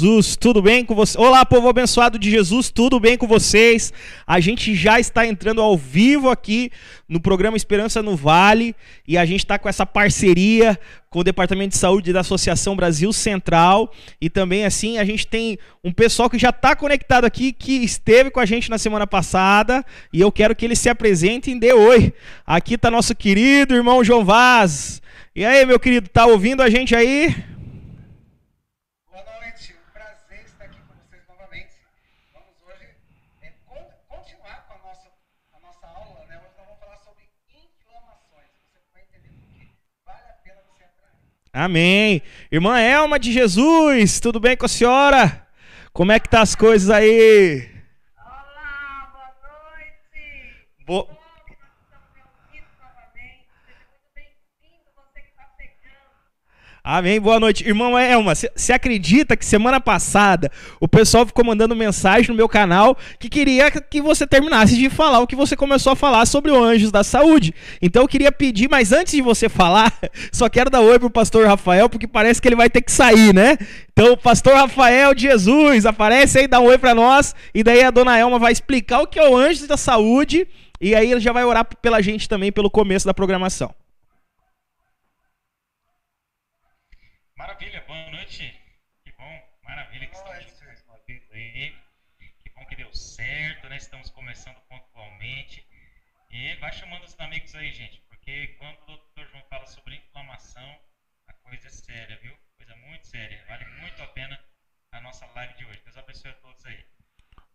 Jesus, tudo bem com você? Olá, povo abençoado de Jesus, tudo bem com vocês? A gente já está entrando ao vivo aqui no programa Esperança no Vale e a gente está com essa parceria com o Departamento de Saúde da Associação Brasil Central e também assim a gente tem um pessoal que já está conectado aqui que esteve com a gente na semana passada e eu quero que eles se apresentem e dê oi. Aqui está nosso querido irmão João Vaz. E aí, meu querido, tá ouvindo a gente aí? Boa noite, um prazer estar aqui com vocês novamente. Vamos hoje é, con- continuar com a nossa, a nossa aula, né? Hoje nós vamos falar sobre inflamações. Você vai entender por que vale a pena você entrar aí. Amém. Irmã Elma de Jesus, tudo bem com a senhora? Como é que tá as coisas aí? Olá, boa noite. Bo- Que bom que nós estamos reunidos novamente. Seja muito bem-vindo, você que está chegando. Amém. Boa noite. Irmão Elma, você acredita que semana passada o pessoal ficou mandando mensagem no meu canal que queria que você terminasse de falar o que você começou a falar sobre o Anjos da Saúde. Então eu queria pedir, mas antes de você falar, só quero dar oi pro pastor Rafael, porque parece que ele vai ter que sair, né? Então, pastor Rafael de Jesus, aparece aí, dá um oi pra nós, e daí a dona Elma vai explicar o que é o Anjos da Saúde E aí ele já vai orar pela gente também pelo começo da programação. Maravilha, boa noite. Que bom, maravilha que Boa estamos noite. mais uma vez aí. Que bom que deu certo, né? Estamos começando pontualmente. E vai chamando os amigos aí, gente, porque quando o Dr. João fala sobre inflamação, a coisa é séria, viu? Coisa muito séria. Vale muito a pena a nossa live de hoje. Deus abençoe a todos aí.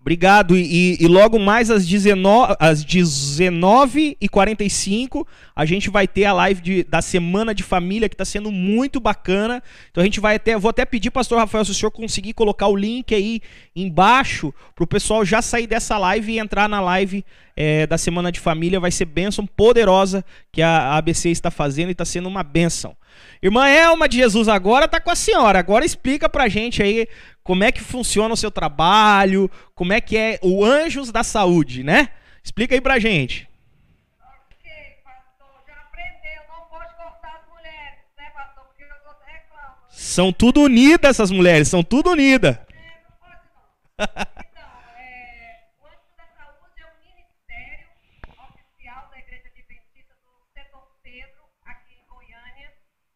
Obrigado. E, e logo mais às 19, às 19h45, a gente vai ter a live de- da Semana de Família, que está sendo muito bacana. Então a gente vai até. Vou até pedir, pastor Rafael, se o senhor conseguir colocar o link aí embaixo, para o pessoal já sair dessa live e entrar na live eh, da Semana de Família. Vai ser bênção poderosa que a a ABC está fazendo e está sendo uma bênção. Irmã Elma de Jesus agora tá com a senhora. Agora explica pra gente aí como é que funciona o seu trabalho, como é que é o Anjos da Saúde, né? Explica aí pra gente. Ok, pastor, já aprendeu, não pode cortar as mulheres, né, pastor? Porque eu outros reclamam. São tudo unidas essas mulheres, são tudo unidas. Não pode não. É, o Anjo da Saúde é um ministério oficial da Igreja Adventista do Setor Pedro, aqui em Goiânia.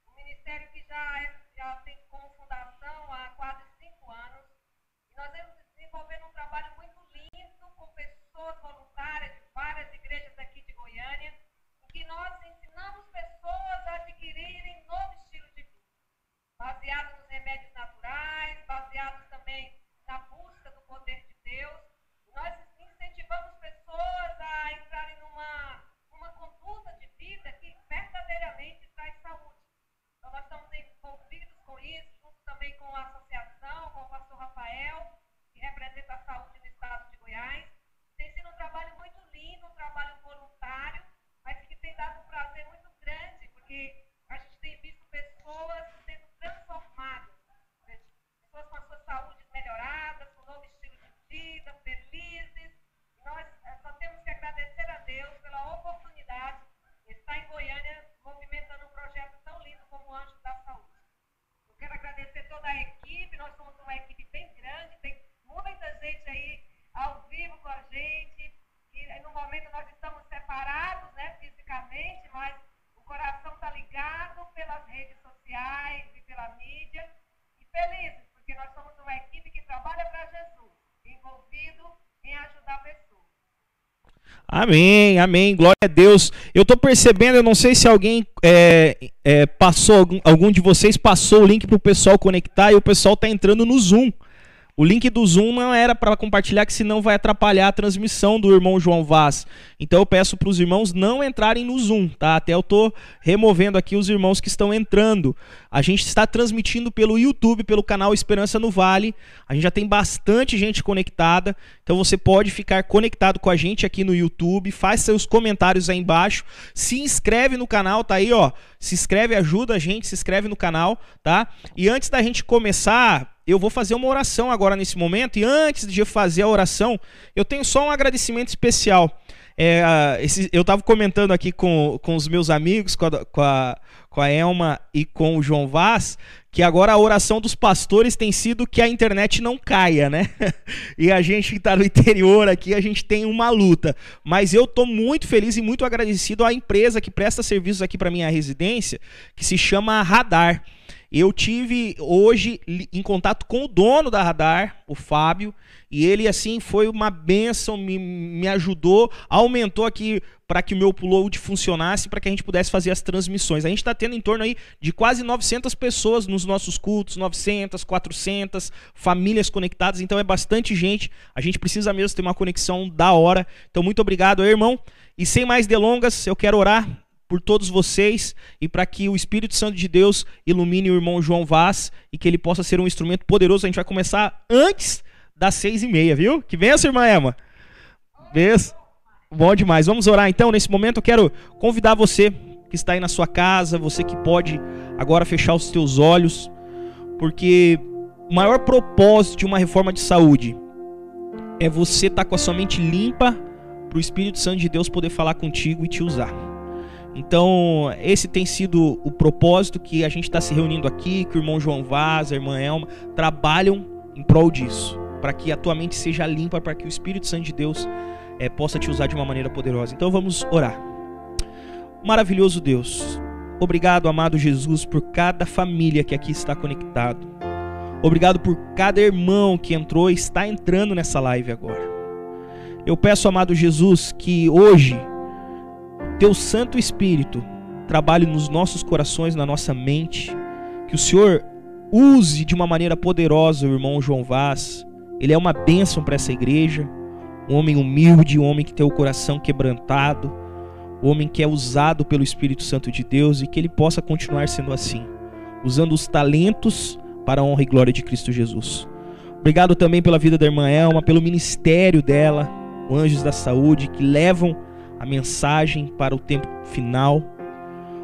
Um ministério que já, é- já tem como fundação há quase cinco anos. E nós vemos desenvolvendo um trabalho muito lindo com pessoas voluntárias de várias igrejas aqui de Goiânia, em que nós ensinamos pessoas a adquirirem novo estilo de vida baseados nos remédios naturais, baseados também na busca do poder de Deus. Nós incentivamos pessoas a entrarem numa, numa conduta de vida que verdadeiramente traz saúde. Então, nós estamos envolvidos com isso, junto também com a associação, com o pastor Rafael, que representa a saúde no estado de Goiás. Tem sido um trabalho muito lindo, um trabalho voluntário, mas que tem dado um prazer muito grande, porque a gente tem visto pessoas sendo transformadas, pessoas com a sua saúde melhorada, com um novo estilo de vida, felizes. E nós eh, só temos que agradecer a Deus pela oportunidade de estar em Goiânia movimentando um projeto tão lindo como o Anjo da Saúde. Eu quero agradecer toda a equipe, nós somos uma equipe bem grande, tem muita gente aí ao vivo com a gente. E eh, no momento nós estamos separados, né, fisicamente, mas o coração está ligado pelas redes sociais e pela mídia. E felizes, porque nós somos uma equipe que trabalha para Jesus, envolvido em ajudar pessoas. Amém, amém, glória a Deus. Eu tô percebendo, eu não sei se alguém é, é, passou, algum, algum de vocês passou o link pro pessoal conectar e o pessoal tá entrando no Zoom. O link do Zoom não era para compartilhar, que senão vai atrapalhar a transmissão do irmão João Vaz. Então eu peço para os irmãos não entrarem no Zoom, tá? Até eu tô removendo aqui os irmãos que estão entrando. A gente está transmitindo pelo YouTube, pelo canal Esperança no Vale. A gente já tem bastante gente conectada, então você pode ficar conectado com a gente aqui no YouTube, faz seus comentários aí embaixo, se inscreve no canal, tá aí, ó. Se inscreve, ajuda a gente, se inscreve no canal, tá? E antes da gente começar, eu vou fazer uma oração agora nesse momento. E antes de fazer a oração, eu tenho só um agradecimento especial. É, esse- eu estava comentando aqui com, com os meus amigos, com a, com, a, com a Elma e com o João Vaz, que agora a oração dos pastores tem sido que a internet não caia, né? e a gente que está no interior aqui, a gente tem uma luta. Mas eu estou muito feliz e muito agradecido à empresa que presta serviços aqui para minha residência, que se chama Radar. Eu tive hoje em contato com o dono da Radar, o Fábio, e ele assim foi uma benção, me, me ajudou, aumentou aqui para que o meu upload funcionasse, para que a gente pudesse fazer as transmissões. A gente está tendo em torno aí de quase 900 pessoas nos nossos cultos, 900, 400 famílias conectadas, então é bastante gente. A gente precisa mesmo ter uma conexão da hora. Então muito obrigado, aí, irmão. E sem mais delongas, eu quero orar por todos vocês e para que o Espírito Santo de Deus ilumine o irmão João Vaz e que ele possa ser um instrumento poderoso. A gente vai começar antes das seis e meia, viu? Que benção, irmã Emma. Benção. Bom demais. Vamos orar então. Nesse momento eu quero convidar você que está aí na sua casa, você que pode agora fechar os teus olhos, porque o maior propósito de uma reforma de saúde é você estar com a sua mente limpa para o Espírito Santo de Deus poder falar contigo e te usar. Então, esse tem sido o propósito que a gente está se reunindo aqui, que o irmão João Vaz, a irmã Elma, trabalham em prol disso, para que a tua mente seja limpa, para que o Espírito Santo de Deus eh, possa te usar de uma maneira poderosa. Então vamos orar. Maravilhoso Deus, obrigado, amado Jesus, por cada família que aqui está conectado. Obrigado por cada irmão que entrou e está entrando nessa live agora. Eu peço, amado Jesus, que hoje teu Santo Espírito trabalhe nos nossos corações, na nossa mente, que o Senhor use de uma maneira poderosa o irmão João Vaz. Ele é uma bênção para essa igreja, um homem humilde, um homem que tem o coração quebrantado, um homem que é usado pelo Espírito Santo de Deus e que ele possa continuar sendo assim, usando os talentos para a honra e glória de Cristo Jesus. Obrigado também pela vida da irmã Elma, pelo ministério dela, Anjos da Saúde, que levam a mensagem para o tempo final.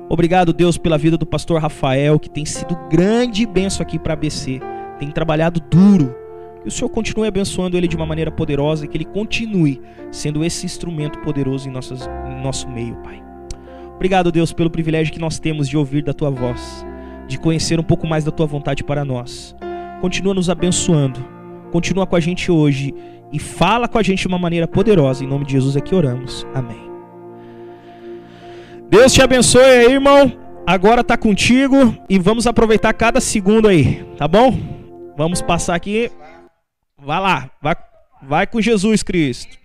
Obrigado, Deus, pela vida do pastor Rafael, que tem sido grande benção aqui para a ABC. Tem trabalhado duro. Que o Senhor continue abençoando ele de uma maneira poderosa e que ele continue sendo esse instrumento poderoso em, nossas, em nosso meio, Pai. Obrigado, Deus, pelo privilégio que nós temos de ouvir da tua voz, de conhecer um pouco mais da tua vontade para nós. Continua nos abençoando. Continua com a gente hoje e fala com a gente de uma maneira poderosa. Em nome de Jesus é que oramos. Amém. Deus te abençoe aí, irmão. Agora tá contigo e vamos aproveitar cada segundo aí, tá bom? Vamos passar aqui. Vai lá, vai, vai com Jesus Cristo.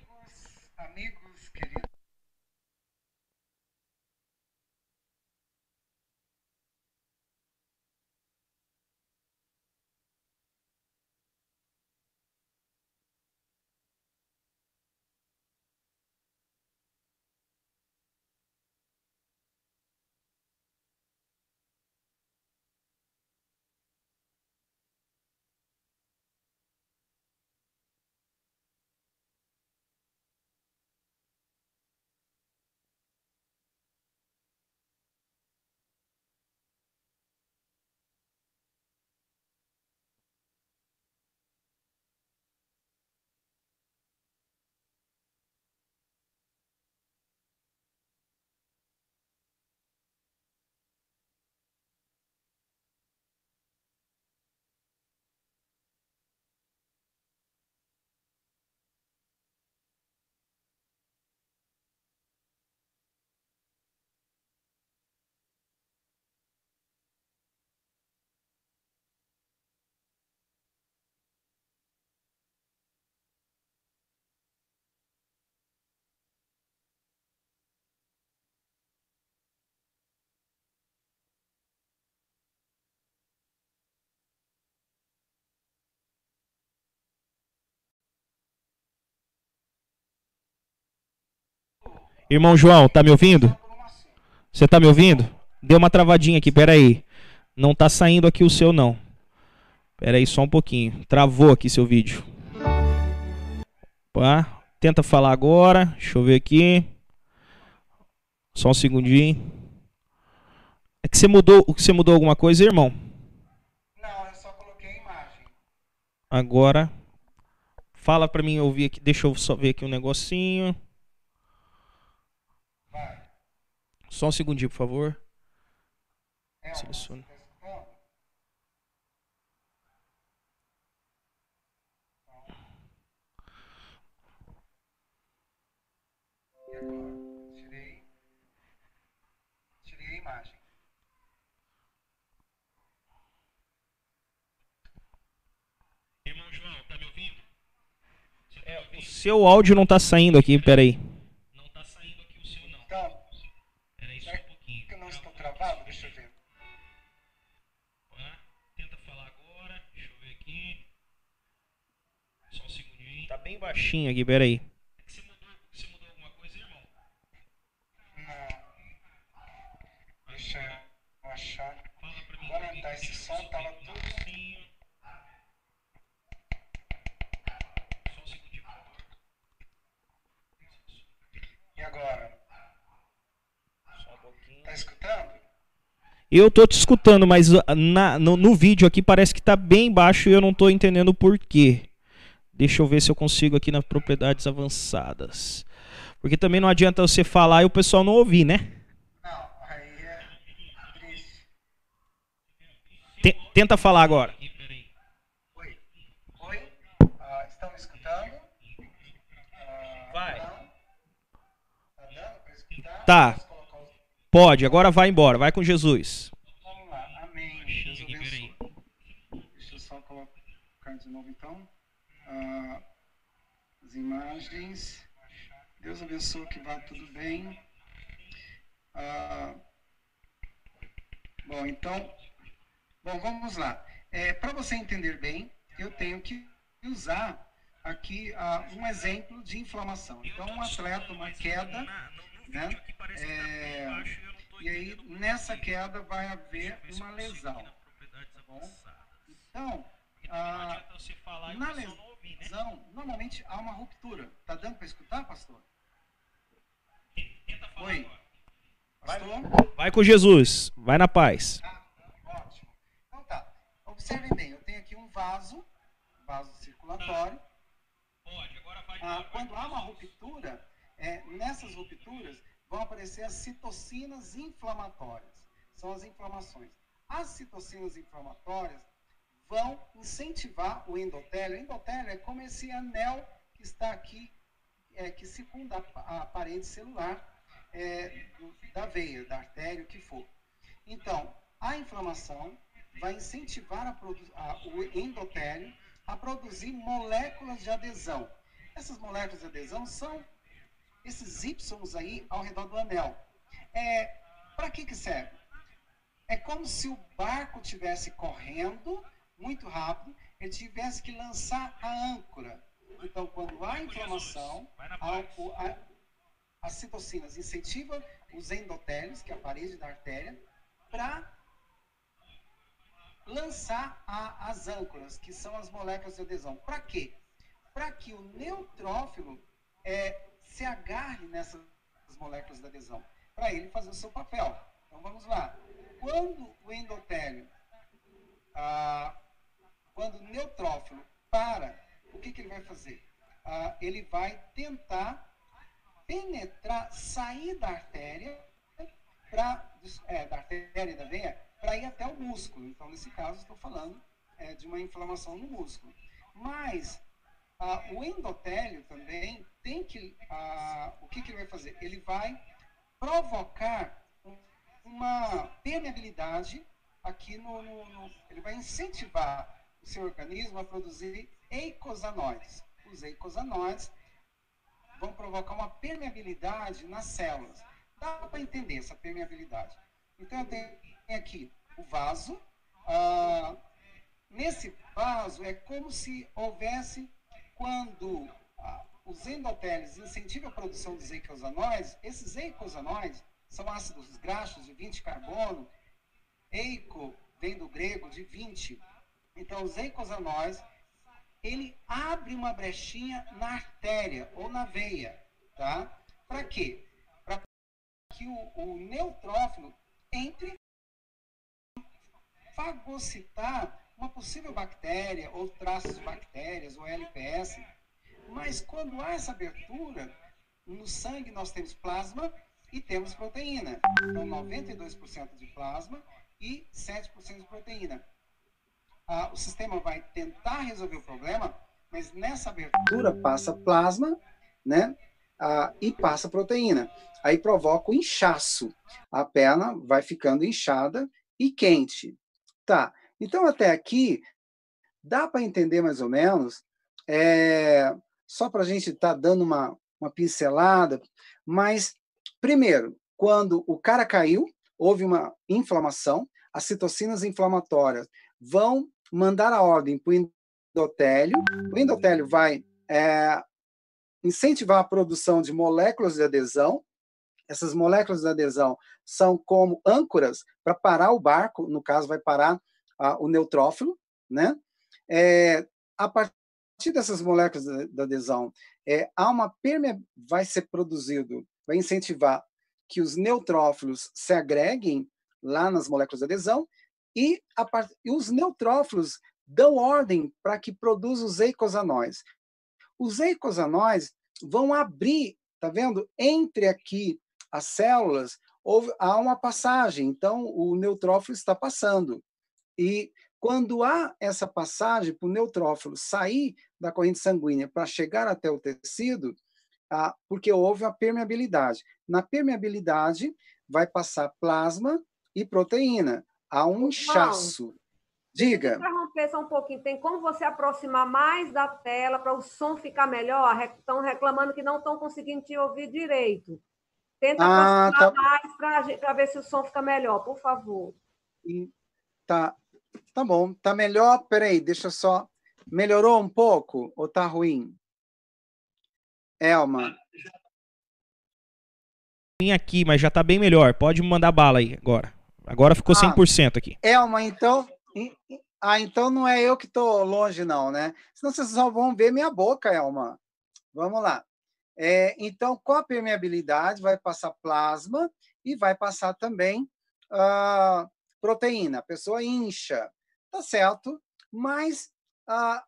Irmão João, tá me ouvindo? Você tá me ouvindo? Deu uma travadinha aqui, pera aí. Não tá saindo aqui o seu não. Pera aí só um pouquinho. Travou aqui seu vídeo. Opa. Tenta falar agora. Deixa eu ver aqui. Só um segundinho. É que você mudou, você mudou alguma coisa, irmão? Não, eu só coloquei a imagem. Agora fala pra mim ouvir aqui. Deixa eu só ver aqui um negocinho. Vai. Só um segundinho, por favor. Elma, Seleciona. Tirei. Tirei a imagem. Irmão João, tá me ouvindo? Tá me O ouvindo? seu áudio não tá saindo aqui, pera aqui, pera aí. Que Você mudou, alguma coisa, irmão? Não. Deixa eu achar. Esse som. Só um. E agora? Tá escutando? Eu tô te escutando, mas uh, na- no, no vídeo aqui parece que tá bem baixo e eu não tô entendendo o porquê. Deixa eu ver se eu consigo aqui nas propriedades avançadas. Porque também não adianta você falar e o pessoal não ouvir, né? Não, aí é tenta falar agora. Oi. Oi. Ah, estão me escutando? Ah, vai. Tá dando pra escutar? Tá. Pode, agora vai embora, vai com Jesus. Ah, as imagens. Deus abençoe que vá tudo bem. Ah, bom, então. Bom, vamos lá. Para você entender bem, eu tenho que usar aqui ah, um exemplo de inflamação. Então, um atleta, uma queda, né? É, e aí, nessa queda, vai haver uma lesão. Tá bom? Então, ah, na lesão, normalmente há uma ruptura. Tá dando para escutar, pastor? Oi? Pastor? Vai com Jesus, vai na paz. Ah, ótimo. Então tá. Observem bem, eu tenho aqui um vaso, vaso circulatório. Ah, quando há uma ruptura, é, nessas rupturas vão aparecer as citocinas inflamatórias. São as inflamações. As citocinas inflamatórias vão incentivar o endotélio. O endotélio é como esse anel que está aqui, é, que circunda a, parede celular é, da veia, da artéria, o que for. Então, a inflamação vai incentivar a a- o endotélio a produzir moléculas de adesão. Essas moléculas de adesão são esses Y aí ao redor do anel. É, Para que, que serve? É como se o barco estivesse correndo muito rápido, ele tivesse que lançar a âncora. Então, quando há inflamação, há o- a- as citocinas incentivam os endotélios, que é a parede da artéria, para lançar a- as âncoras, que são as moléculas de adesão. Para quê? Para que o neutrófilo é, se agarre nessas moléculas de adesão, para ele fazer o seu papel. Então vamos lá. Quando o endotélio, ah, quando o neutrófilo para, o que, que ele vai fazer? Ah, ele vai tentar penetrar, sair da artéria, pra, é, da artéria da veia, para ir até o músculo. Então, nesse caso, estou falando é, de uma inflamação no músculo. Mas ah, o endotélio também tem que. ah, o que, que ele vai fazer? Ele vai provocar um- uma permeabilidade aqui no, no- no- Ele vai incentivar o seu organismo a produzir eicosanoides. Os eicosanoides vão provocar uma permeabilidade nas células. Dá para entender essa permeabilidade. Então, eu tenho aqui o vaso. ah, nesse vaso, é como se houvesse, quando ah, os endotélios incentivam a produção dos eicosanoides, esses eicosanoides são ácidos graxos de 20 carbono. Eico vem do grego de 20. Então, os eicosanoides ele abre uma brechinha na artéria ou na veia, tá? Para quê? Para que o, o neutrófilo entre fagocitar uma possível bactéria ou traços de bactérias ou LPS. Mas quando há essa abertura, no sangue nós temos plasma e temos proteína. Então, 92% de plasma e 7% de proteína ah, o sistema vai tentar resolver o problema, mas nessa abertura passa plasma, né? Ah, e passa proteína. Aí provoca o inchaço. A perna vai ficando inchada e quente. Tá. Então, até aqui, dá para entender mais ou menos, é, só para a gente estar tá dando uma, uma pincelada, mas, primeiro, quando o cara caiu, houve uma inflamação, as citocinas inflamatórias vão mandar a ordem para o endotélio. O endotélio vai é, incentivar a produção de moléculas de adesão. Essas moléculas de adesão são como âncoras para parar o barco, no caso, vai parar o neutrófilo. Né? É, a partir dessas moléculas de adesão, é, há uma perme... vai ser produzido, vai incentivar que os neutrófilos se agreguem lá nas moléculas de adesão e, part... e os neutrófilos dão ordem para que produza os eicosanoides. Os eicosanoides vão abrir, tá vendo? Entre aqui as células houve, há uma passagem, então o neutrófilo está passando. E quando há essa passagem para o neutrófilo sair da corrente sanguínea para chegar até o tecido, ah, porque houve a permeabilidade. Na permeabilidade, vai passar plasma e proteína. Há um inchaço. Diga. interromper só um pouquinho. Tem como você aproximar mais da tela para o som ficar melhor? Estão reclamando que não estão conseguindo te ouvir direito. Tenta Ah, aproximar tá. mais para ver se o som fica melhor, por favor. Tá, tá bom. Tá melhor? Peraí, deixa eu só. Melhorou um pouco ou tá ruim? Elma, Vim aqui, mas já tá bem melhor. Pode me mandar bala aí agora. Agora ficou Ah. 100% aqui. Elma, então. Ah, então não é eu que estou longe, não, né? Senão vocês só vão ver minha boca, Elma. Vamos lá. É, então, com a permeabilidade, vai passar plasma e vai passar também ah, proteína. A pessoa incha, tá certo? Mas, ah,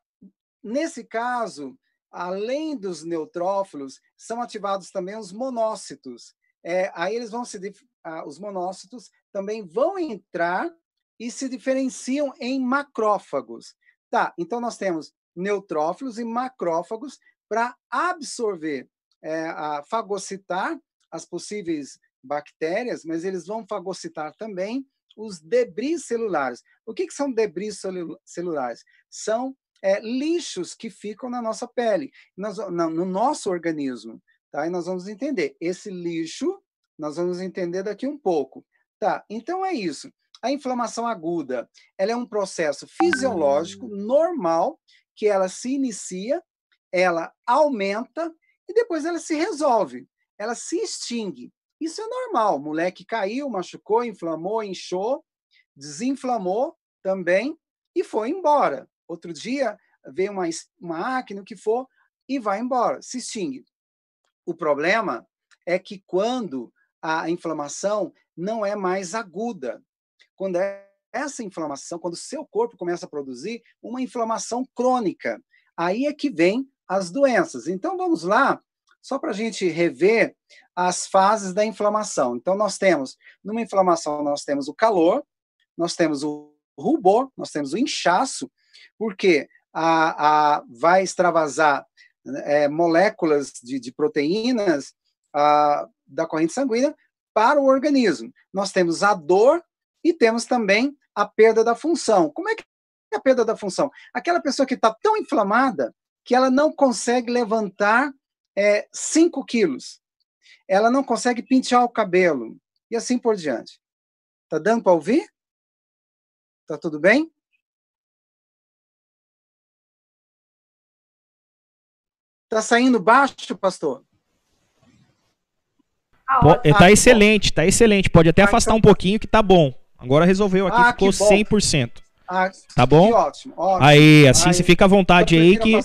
nesse caso, além dos neutrófilos, são ativados também os monócitos. É, aí eles vão se. ah, os monócitos também vão entrar e se diferenciam em macrófagos. Tá, então nós temos neutrófilos e macrófagos para absorver, é, a fagocitar as possíveis bactérias, mas eles vão fagocitar também os debris celulares. O que, que são debris celu- celulares? São é, lixos que ficam na nossa pele, nós- na- no nosso organismo. Tá? E nós vamos entender. Esse lixo, nós vamos entender daqui um pouco. Tá, então é isso. A inflamação aguda, ela é um processo fisiológico normal que ela se inicia, ela aumenta e depois ela se resolve, ela se extingue. Isso é normal. O moleque caiu, machucou, inflamou, inchou, desinflamou também e foi embora. Outro dia veio uma, uma acne, o que for, e vai embora, se extingue. O problema é que quando a inflamação não é mais aguda, quando é essa inflamação, quando o seu corpo começa a produzir uma inflamação crônica, aí é que vem as doenças. Então vamos lá, só para a gente rever as fases da inflamação. Então nós temos, numa inflamação, nós temos o calor, nós temos o rubor, nós temos o inchaço, porque a, a, vai extravasar é, moléculas de, de proteínas a, da corrente sanguínea para o organismo. Nós temos a dor e temos também a perda da função. Como é que é a perda da função? Aquela pessoa que está tão inflamada que ela não consegue levantar 5 é, quilos, ela não consegue pentear o cabelo, e assim por diante. Tá dando para ouvir? Tá tudo bem? Tá saindo baixo, pastor? Tá Ah, que excelente, tá excelente. Pode até Ah, afastar então um pouquinho que tá bom. Agora resolveu aqui, Ah, ficou que bom. 100%. Ah, Tá bom? Ótimo, ótimo. Aí, assim Aí, você fica à vontade aí que, um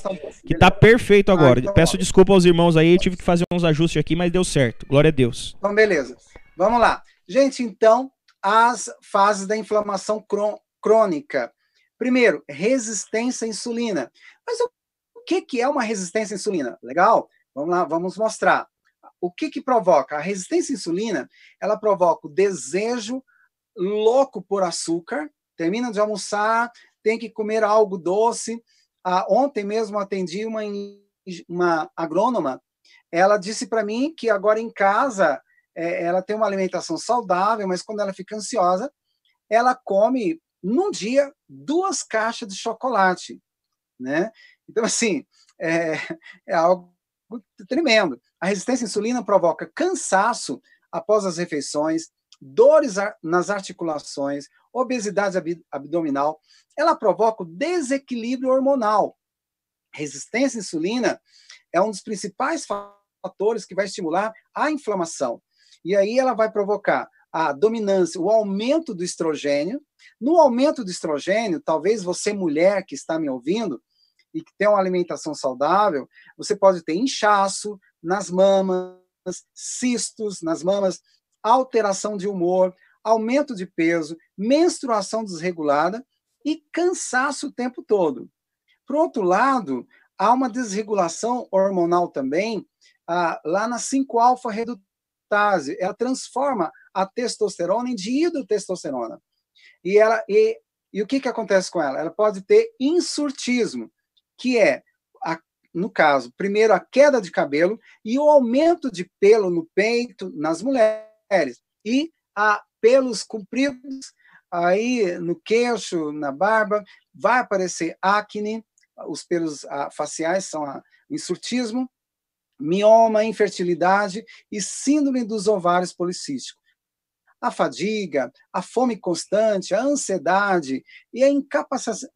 que tá perfeito agora. então Peço ótimo. desculpa aos irmãos aí, eu tive que fazer uns ajustes aqui, mas deu certo. Glória a Deus. Então, beleza. Vamos lá. Gente, então, as fases da inflamação crô- crônica. Primeiro, resistência à insulina. Mas o o que, que é uma resistência à insulina? Legal? Vamos lá, vamos mostrar. O que, que provoca? A resistência à insulina, ela provoca o desejo louco por açúcar, termina de almoçar, tem que comer algo doce. Ah, ontem mesmo atendi uma, uma agrônoma, ela disse para mim que agora em casa é, ela tem uma alimentação saudável, mas quando ela fica ansiosa, ela come num dia duas caixas de chocolate, né? Então assim é, é algo tremendo. A resistência à insulina provoca cansaço após as refeições, dores nas articulações, obesidade ab- abdominal. Ela provoca o desequilíbrio hormonal. Resistência à insulina é um dos principais fatores que vai estimular a inflamação. E aí ela vai provocar a dominância, o aumento do estrogênio. No aumento do estrogênio, talvez você, mulher que está me ouvindo e que tem uma alimentação saudável, você pode ter inchaço nas mamas, cistos nas mamas, alteração de humor, aumento de peso, menstruação desregulada e cansaço o tempo todo. Por outro lado, há uma desregulação hormonal também ah, lá na 5-alfa redutase. Ela transforma a testosterona em dihidrotestosterona. E, ela, e, e o que, que acontece com ela? Ela pode ter insurtismo, que é a, no caso, primeiro a queda de cabelo e o aumento de pelo no peito nas mulheres e a pelos compridos aí no queixo, na barba, vai aparecer acne, os pelos ah, faciais são a insurtismo, mioma, infertilidade e síndrome dos ovários policísticos. A fadiga, a fome constante, a ansiedade e a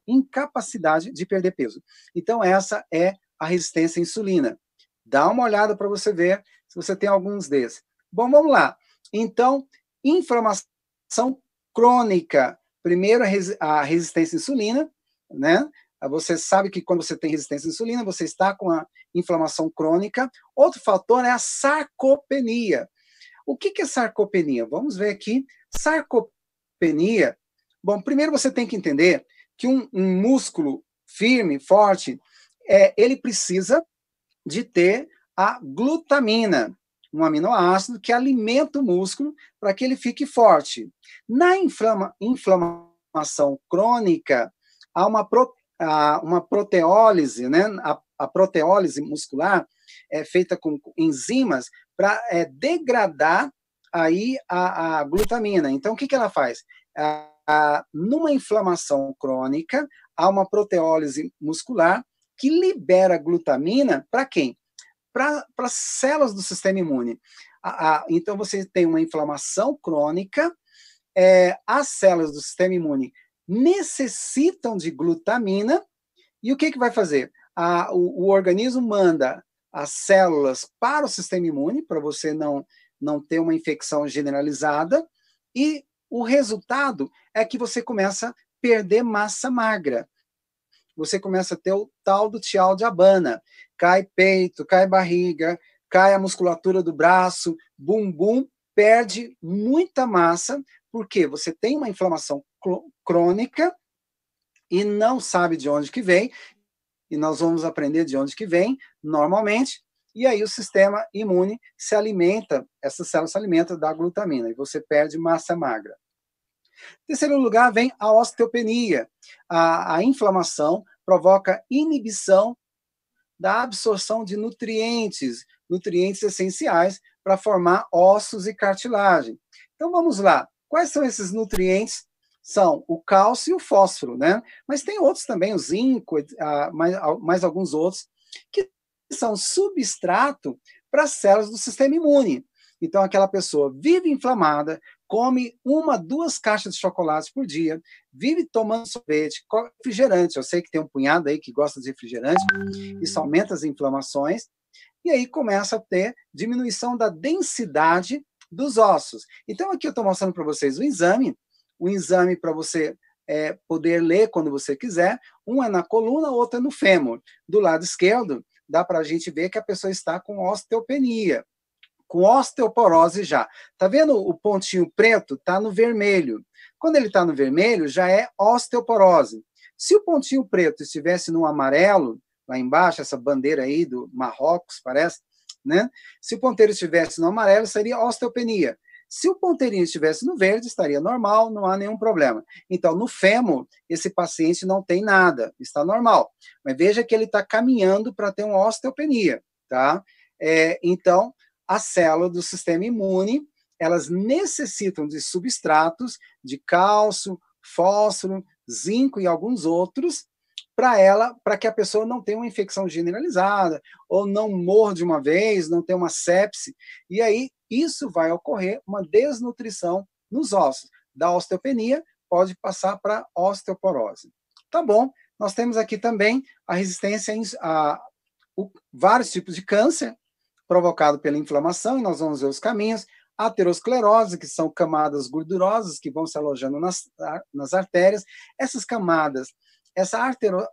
incapacidade de perder peso. Então, essa é a resistência à insulina. Dá uma olhada para você ver se você tem alguns desses. Bom, vamos lá. Então, inflamação crônica. Primeiro, a resistência à insulina, né? Você sabe que quando você tem resistência à insulina, você está com a inflamação crônica. Outro fator é a sarcopenia. O que é sarcopenia? Vamos ver aqui. Sarcopenia. Bom, primeiro você tem que entender que um, um músculo firme, forte, é, ele precisa de ter a glutamina, um aminoácido que alimenta o músculo para que ele fique forte. Na inflama, inflamação crônica, há uma, pro, há uma proteólise, né? A, a, proteólise muscular é feita com enzimas para é, degradar aí a, a, glutamina. Então, o que, que ela faz? A, a, numa inflamação crônica, há uma proteólise muscular que libera glutamina para quem? Para as células do sistema imune. Então, você tem uma inflamação crônica, é, as células do sistema imune necessitam de glutamina, e o que, que vai fazer? A, o, o organismo manda as células para o sistema imune, para você não, não ter uma infecção generalizada, e o resultado é que você começa a perder massa magra você começa a ter o tal do tial de abana. Cai peito, cai barriga, cai a musculatura do braço, bumbum, perde muita massa, porque você tem uma inflamação crônica e não sabe de onde que vem, e nós vamos aprender de onde que vem, normalmente, e aí o sistema imune se alimenta, essa célula se alimenta da glutamina, e você perde massa magra. Em terceiro lugar, vem a osteopenia. A, a inflamação provoca inibição da absorção de nutrientes, nutrientes essenciais para formar ossos e cartilagem. Então vamos lá. Quais são esses nutrientes? São o cálcio e o fósforo, né? Mas tem outros também, o zinco, mais, mais alguns outros, que são substrato para as células do sistema imune. Então, aquela pessoa vive inflamada, come uma, duas caixas de chocolate por dia, vive tomando sorvete, refrigerante. Eu sei que tem um punhado aí que gosta de refrigerante, isso aumenta as inflamações, e aí começa a ter diminuição da densidade dos ossos. Então, aqui eu estou mostrando para vocês o exame, o exame para você é, poder ler quando você quiser. Um é na coluna, outro é no fêmur. Do lado esquerdo, dá para a gente ver que a pessoa está com osteopenia com osteoporose já. Tá vendo o pontinho preto? Tá no vermelho. Quando ele está no vermelho, já é osteoporose. Se o pontinho preto estivesse no amarelo, lá embaixo, essa bandeira aí do Marrocos, parece, né? Se o ponteiro estivesse no amarelo, seria osteopenia. Se o ponteirinho estivesse no verde, estaria normal, não há nenhum problema. Então, no fêmur, esse paciente não tem nada, está normal. Mas veja que ele está caminhando para ter uma osteopenia, tá? É, então, a célula do sistema imune, elas necessitam de substratos de cálcio, fósforo, zinco e alguns outros para ela, para que a pessoa não tenha uma infecção generalizada ou não morra de uma vez, não tenha uma sepse. E aí isso vai ocorrer uma desnutrição nos ossos. Da osteopenia pode passar para osteoporose. Tá bom? Nós temos aqui também a resistência a, a vários tipos de câncer, provocado pela inflamação, e nós vamos ver os caminhos. Aterosclerose, que são camadas gordurosas que vão se alojando nas, nas artérias. Essas camadas, essa artero,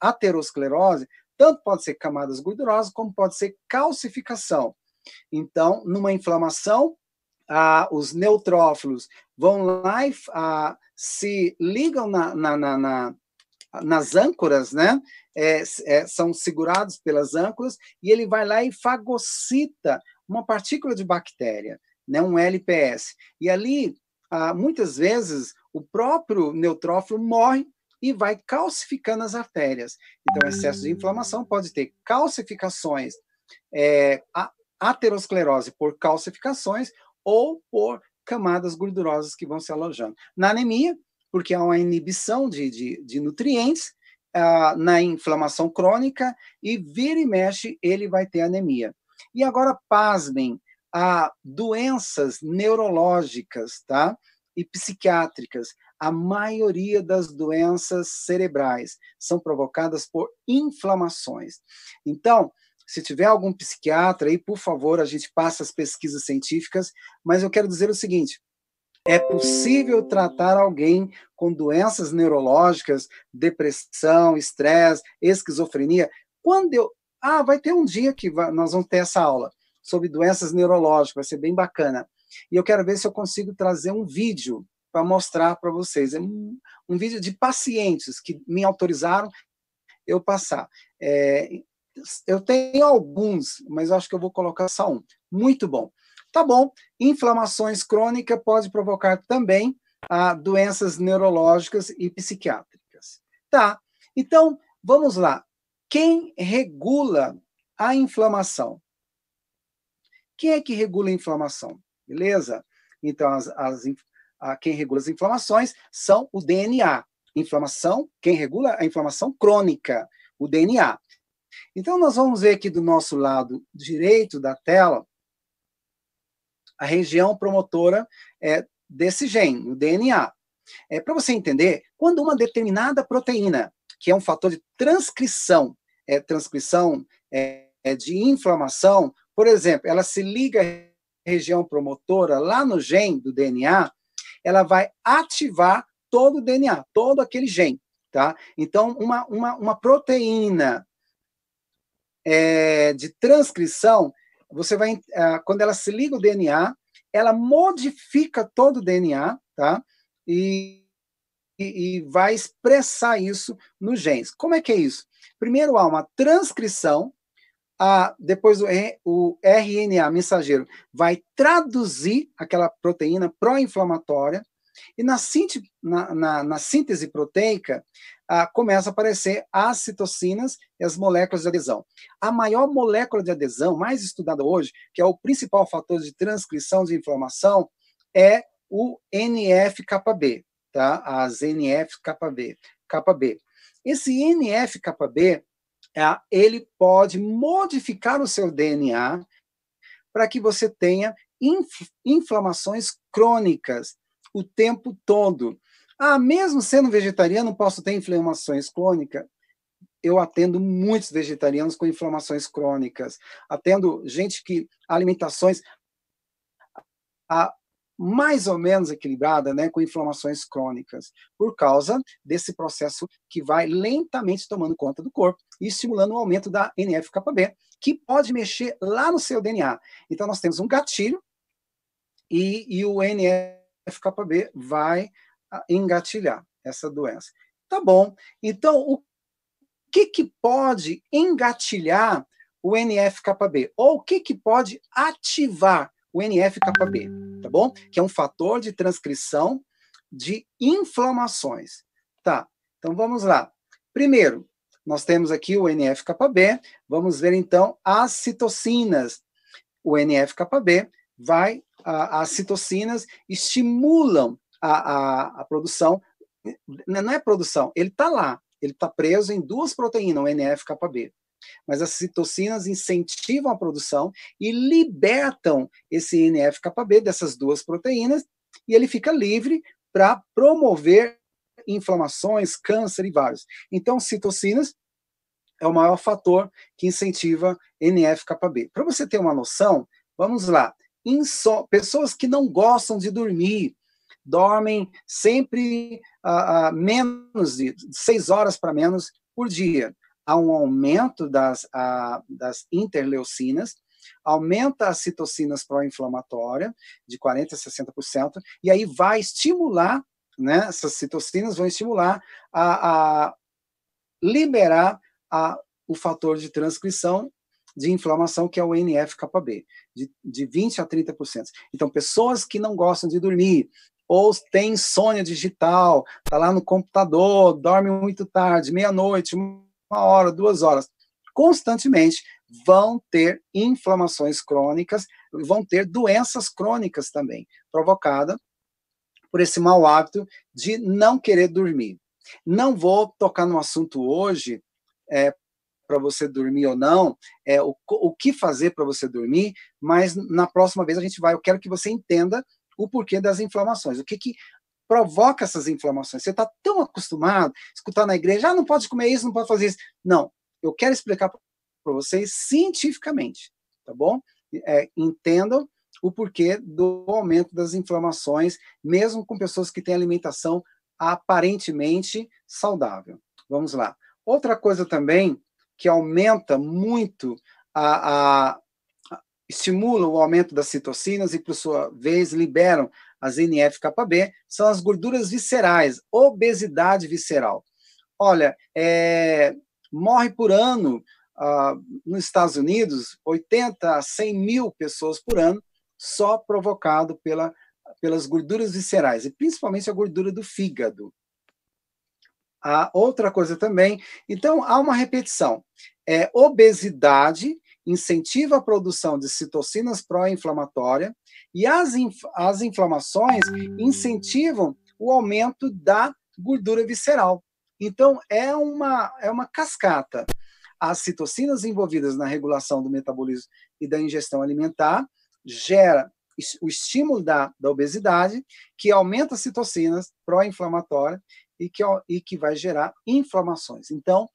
aterosclerose, tanto pode ser camadas gordurosas, como pode ser calcificação. Então, numa inflamação, ah, os neutrófilos vão lá e ah, se ligam na, na, na, na, nas âncoras, né? é, é, são segurados pelas âncoras, e ele vai lá e fagocita uma partícula de bactéria, né, um LPS. E ali, ah, muitas vezes, o próprio neutrófilo morre e vai calcificando as artérias. Então, excesso de inflamação pode ter calcificações, é, aterosclerose por calcificações ou por camadas gordurosas que vão se alojando. Na anemia, porque há uma inibição de, de, de nutrientes, ah, na inflamação crônica, e vira e mexe, ele vai ter anemia. E agora, pasmem, há doenças neurológicas, tá? E psiquiátricas. A maioria das doenças cerebrais são provocadas por inflamações. Então, se tiver algum psiquiatra aí, por favor, a gente passa as pesquisas científicas, mas eu quero dizer o seguinte: é possível tratar alguém com doenças neurológicas, depressão, estresse, esquizofrenia. Quando eu. Ah, vai ter um dia que nós vamos ter essa aula sobre doenças neurológicas, vai ser bem bacana. E eu quero ver se eu consigo trazer um vídeo para mostrar para vocês. É um, um, vídeo de pacientes que me autorizaram eu passar. É, eu tenho alguns, mas acho que eu vou colocar só um. Muito bom. Tá bom. Inflamações crônicas pode provocar também ah, doenças neurológicas e psiquiátricas. Tá. Então, vamos lá. Quem regula a inflamação? Quem é que regula a inflamação? Beleza? Então, as, as, a, quem regula as inflamações são o DNA. Inflamação, quem regula a inflamação crônica, o DNA. Então, nós vamos ver aqui do nosso lado direito da tela a região promotora é, desse gene, o DNA. É, Para você entender, quando uma determinada proteína, que é um fator de transcrição, é, transcrição é, é de inflamação, por exemplo, ela se liga à região promotora lá no gene do DNA, ela vai ativar todo o DNA, todo aquele gene. Tá? Então, uma, uma, uma proteína é, de transcrição, você vai, é, quando ela se liga ao DNA, ela modifica todo o DNA, tá? E, e, e vai expressar isso nos genes. Como é que é isso? Primeiro há uma transcrição, a, depois o, o RNA mensageiro vai traduzir aquela proteína pró-inflamatória, e na, síntese, na, na, na síntese proteica ah, começa a aparecer as citocinas e as moléculas de adesão. A maior molécula de adesão, mais estudada hoje, que é o principal fator de transcrição de inflamação, é o NF-KB, tá? As NF-kB. Esse NF-KB, ele pode modificar o seu DNA para que você tenha inflamações crônicas o tempo todo. Ah, mesmo sendo vegetariano, posso ter inflamações crônicas? Eu atendo muitos vegetarianos com inflamações crônicas. Atendo gente que alimentações a, mais ou menos equilibrada, né, com inflamações crônicas, por causa desse processo que vai lentamente tomando conta do corpo e estimulando o aumento da NF-κB, que pode mexer lá no seu DNA. Então, nós temos um gatilho e, e o NF-κB vai engatilhar essa doença. Tá bom. Então, o que, que pode engatilhar o NF-κB? Ou o que, que pode ativar o NF-κB? Tá bom? Que é um fator de transcrição de inflamações. Tá. Então, vamos lá. Primeiro, nós temos aqui o NF-κB. Vamos ver, então, as citocinas. O NF-κB vai, as citocinas estimulam a, a, a produção. Não é produção, ele está lá, ele está preso em duas proteínas, o NF-κB. Mas as citocinas incentivam a produção e libertam esse NF-κB dessas duas proteínas e ele fica livre para promover inflamações, câncer e vários. Então, citocinas é o maior fator que incentiva NF-κB. Para você ter uma noção, vamos lá. Inso pessoas que não gostam de dormir, dormem sempre uh, uh, menos de seis horas para menos por dia. Há um aumento das, uh, das interleucinas, aumenta as citocinas pró-inflamatórias de 40% a 60%, e aí vai estimular, né, essas citocinas vão estimular a, a liberar a, o fator de transcrição de inflamação, que é o NF-κB, de, de 20% a 30%. Então, pessoas que não gostam de dormir, ou tem insônia digital, está lá no computador, dorme muito tarde, meia-noite, uma hora, duas horas, constantemente vão ter inflamações crônicas, vão ter doenças crônicas também, provocada por esse mau hábito de não querer dormir. Não vou tocar no assunto hoje, é, para você dormir ou não, é, o, o que fazer para você dormir, mas na próxima vez a gente vai, eu quero que você entenda o porquê das inflamações, o que, que provoca essas inflamações. Você está tão acostumado a escutar na igreja, ah, não pode comer isso, não pode fazer isso. Não, eu quero explicar para vocês cientificamente, tá bom? É, entendam o porquê do aumento das inflamações, mesmo com pessoas que têm alimentação aparentemente saudável. Vamos lá. Outra coisa também que aumenta muito a, a estimula o aumento das citocinas e, por sua vez, liberam as NF-κB, são as gorduras viscerais, obesidade visceral. Olha, é, morre por ano ah, nos Estados Unidos 80 a 100 mil pessoas por ano, só provocado pela, pelas gorduras viscerais, e principalmente a gordura do fígado. A outra coisa também, então há uma repetição. É, obesidade incentiva a produção de citocinas pró-inflamatórias e as, inf as inflamações incentivam o aumento da gordura visceral. Então, é uma, é uma cascata. As citocinas envolvidas na regulação do metabolismo e da ingestão alimentar gera o estímulo da, da obesidade, que aumenta as citocinas pró-inflamatórias e que, e que vai gerar inflamações. Então,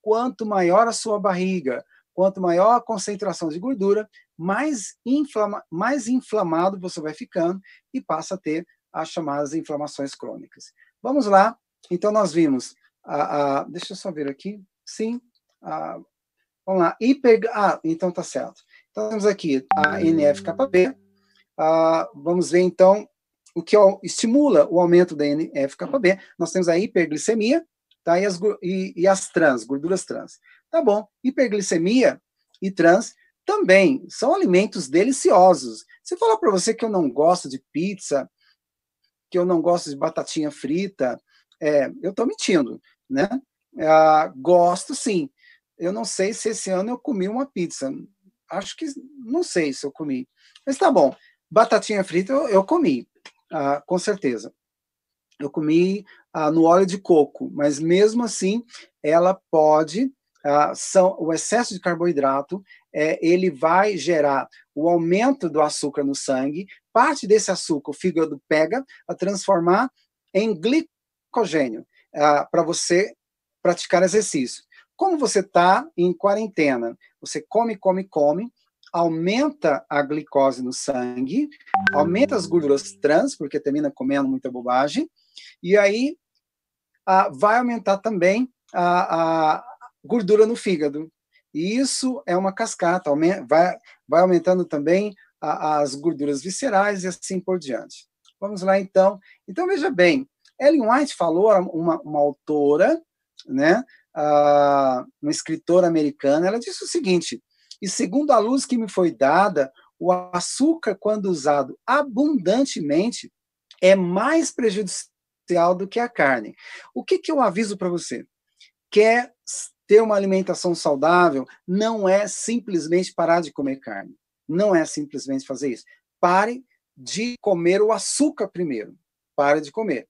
quanto maior a sua barriga, quanto maior a concentração de gordura, mais, inflama, mais inflamado você vai ficando e passa a ter as chamadas inflamações crônicas. Vamos lá. Então, nós vimos. A, deixa eu só ver aqui. Sim. Vamos lá. Hiper, ah, então tá certo. Então, temos aqui a NF-κB. Ah, vamos ver, então, o que estimula o aumento da NF-κB. Nós temos a hiperglicemia tá? e, as, e, e as trans, gorduras trans. Tá bom. Hiperglicemia e trans também são alimentos deliciosos. Se eu falar para você que eu não gosto de pizza, que eu não gosto de batatinha frita, é, eu estou mentindo, né? Ah, gosto sim. Eu não sei se esse ano eu comi uma pizza. Acho que não sei se eu comi. Mas tá bom. Batatinha frita eu, eu comi, ah, com certeza. Eu comi ah, no óleo de coco, mas mesmo assim ela pode ah, são o excesso de carboidrato é, ele vai gerar o aumento do açúcar no sangue. Parte desse açúcar o fígado pega a transformar em glicogênio ah, para você praticar exercício. Como você está em quarentena, você come, come, come, aumenta a glicose no sangue, aumenta as gorduras trans, porque termina comendo muita bobagem, e aí ah, vai aumentar também a, a gordura no fígado. E isso é uma cascata, vai, vai aumentando também a, as gorduras viscerais e assim por diante. Vamos lá, então. Então, veja bem, Ellen White falou, uma, uma autora, né, uh, uma escritora americana, ela disse o seguinte, e segundo a luz que me foi dada, o açúcar, quando usado abundantemente, é mais prejudicial do que a carne. O que, que eu aviso para você? Quer ter uma alimentação saudável não é simplesmente parar de comer carne. Não é simplesmente fazer isso. Pare de comer o açúcar primeiro. Pare de comer.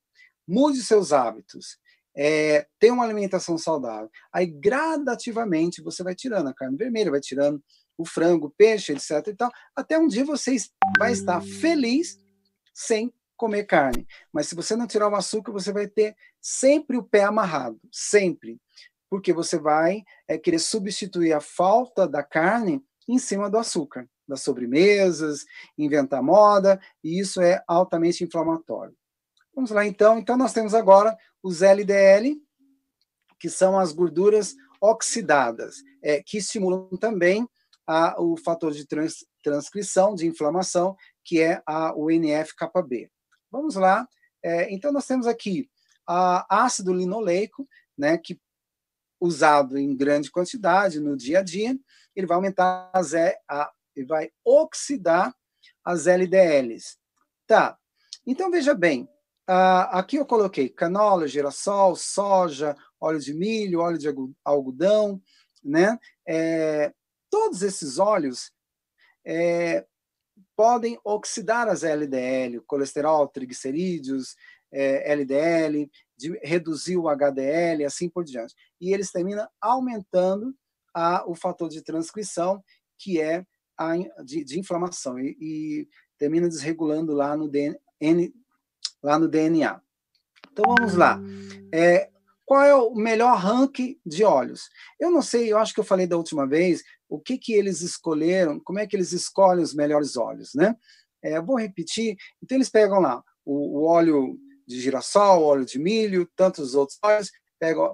Mude seus hábitos é, ter uma alimentação saudável. Aí, gradativamente, você vai tirando a carne vermelha, vai tirando o frango, o peixe, etc. E tal, até um dia você vai estar feliz sem comer carne. Mas se você não tirar o açúcar, você vai ter sempre o pé amarrado, sempre. Porque você vai é, querer substituir a falta da carne em cima do açúcar, das sobremesas, inventar moda, e isso é altamente inflamatório. Vamos lá, então. Então, nós temos agora os LDL, que são as gorduras oxidadas, é, que estimulam também a, o fator de trans, transcrição, de inflamação, que é a, o NF-κB. Vamos lá. É, então, nós temos aqui a ácido linoleico, né, que usado em grande quantidade no dia a dia, ele vai aumentar as, a, ele vai oxidar as LDLs. Tá. Então, veja bem, aqui eu coloquei canola, girassol, soja, óleo de milho, óleo de algodão, né? É, todos esses óleos é, podem oxidar as LDL, colesterol, triglicerídeos, é, LDL, de reduzir o HDL, assim por diante. E eles terminam aumentando a, o fator de transcrição, que é a, de, de inflamação, e, e, termina desregulando lá no, DNA, lá no DNA. Então vamos lá. É, qual é o melhor ranking de óleos? Eu não sei, eu acho que eu falei da última vez o que, que eles escolheram, como é que eles escolhem os melhores óleos, né? É, vou repetir. Então eles pegam lá o, o óleo de girassol, óleo de milho, tantos outros óleos,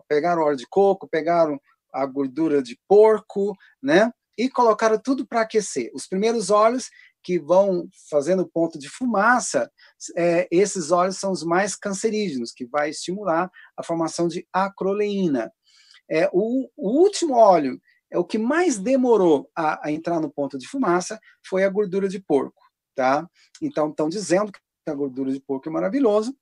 pegaram óleo de coco, pegaram a gordura de porco, né? E colocaram tudo para aquecer. Os primeiros óleos que vão fazendo ponto de fumaça, é, esses óleos são os mais cancerígenos, que vai estimular a formação de acroleína. É, o, o último óleo, é o que mais demorou a, a, entrar no ponto de fumaça, foi a gordura de porco. Tá? Então, estão dizendo que a gordura de porco é maravilhoso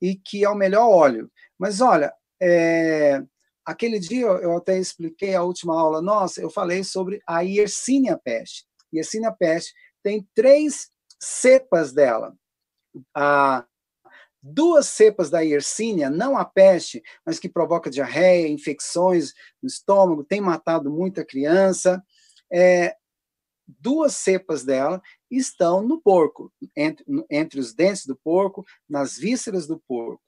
e que é o melhor óleo. Mas, olha, é, aquele dia eu até expliquei a última aula nossa, eu falei sobre a Yersinia peste. Yersinia peste tem três cepas dela. A, duas cepas da Yersinia, não a peste, mas que provoca diarreia, infecções no estômago, tem matado muita criança. É, duas cepas dela estão no porco, entre, entre os dentes do porco, nas vísceras do porco.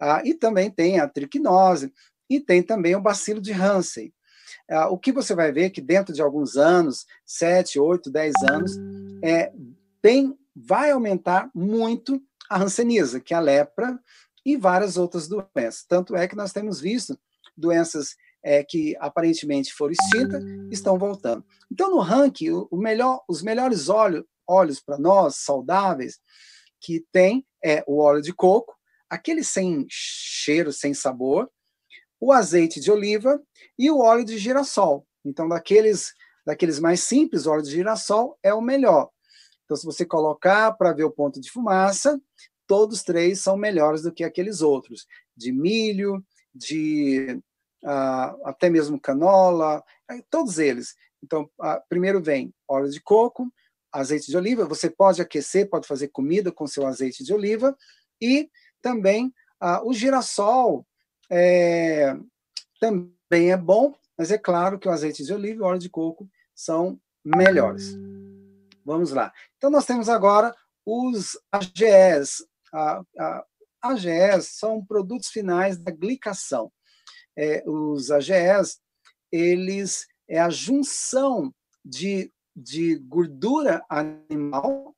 Ah, e também tem a triquinose, e tem também o bacilo de Hansen. Ah, o que você vai ver é que dentro de alguns anos, 7, 8, 10 anos, é, tem, vai aumentar muito a hanseníase, que é a lepra, e várias outras doenças. Tanto é que nós temos visto doenças é, que aparentemente foram extintas estão voltando. Então, no ranking, o melhor, os melhores óleos, óleos para nós, saudáveis, que tem é o óleo de coco, aquele sem cheiro, sem sabor, o azeite de oliva e o óleo de girassol. Então, daqueles, daqueles mais simples, o óleo de girassol é o melhor. Então, se você colocar para ver o ponto de fumaça, todos três são melhores do que aqueles outros, de milho, de uh, até mesmo canola, todos eles. Então, uh, primeiro vem óleo de coco, azeite de oliva. Você pode aquecer, pode fazer comida com seu azeite de oliva e também uh, o girassol é, também é bom, mas é claro que o azeite de oliva e o óleo de coco são melhores. Vamos lá. Então, nós temos agora os AGEs. A, a, AGEs são produtos finais da glicação. É, os AGEs, eles é a junção de, de gordura animal